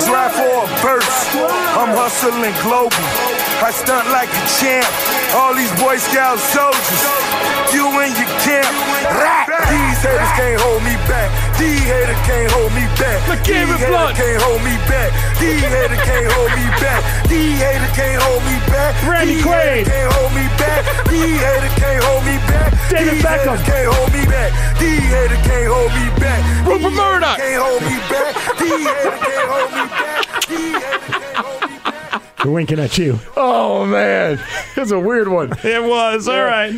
drive for a burst. I'm hustling global. I stunt like a champ. All these Boy Scout soldiers. You in your camp. Rap. These haters can't hold me back. These haters can't hold me back. Look, These David haters Blunt. can't hold me back. These haters can't hold me back. These haters can't hold me back. Randy These Quaid. haters can't hold me back. These haters can't hold me back. David These Beckham. haters can't hold me back. These haters can't hold me back. Rupert These haters Murdoch. Can't hold me back. These haters can't hold me back. These haters can't hold me back. We're winking at you. Oh, man. That's a weird one. It was. All right.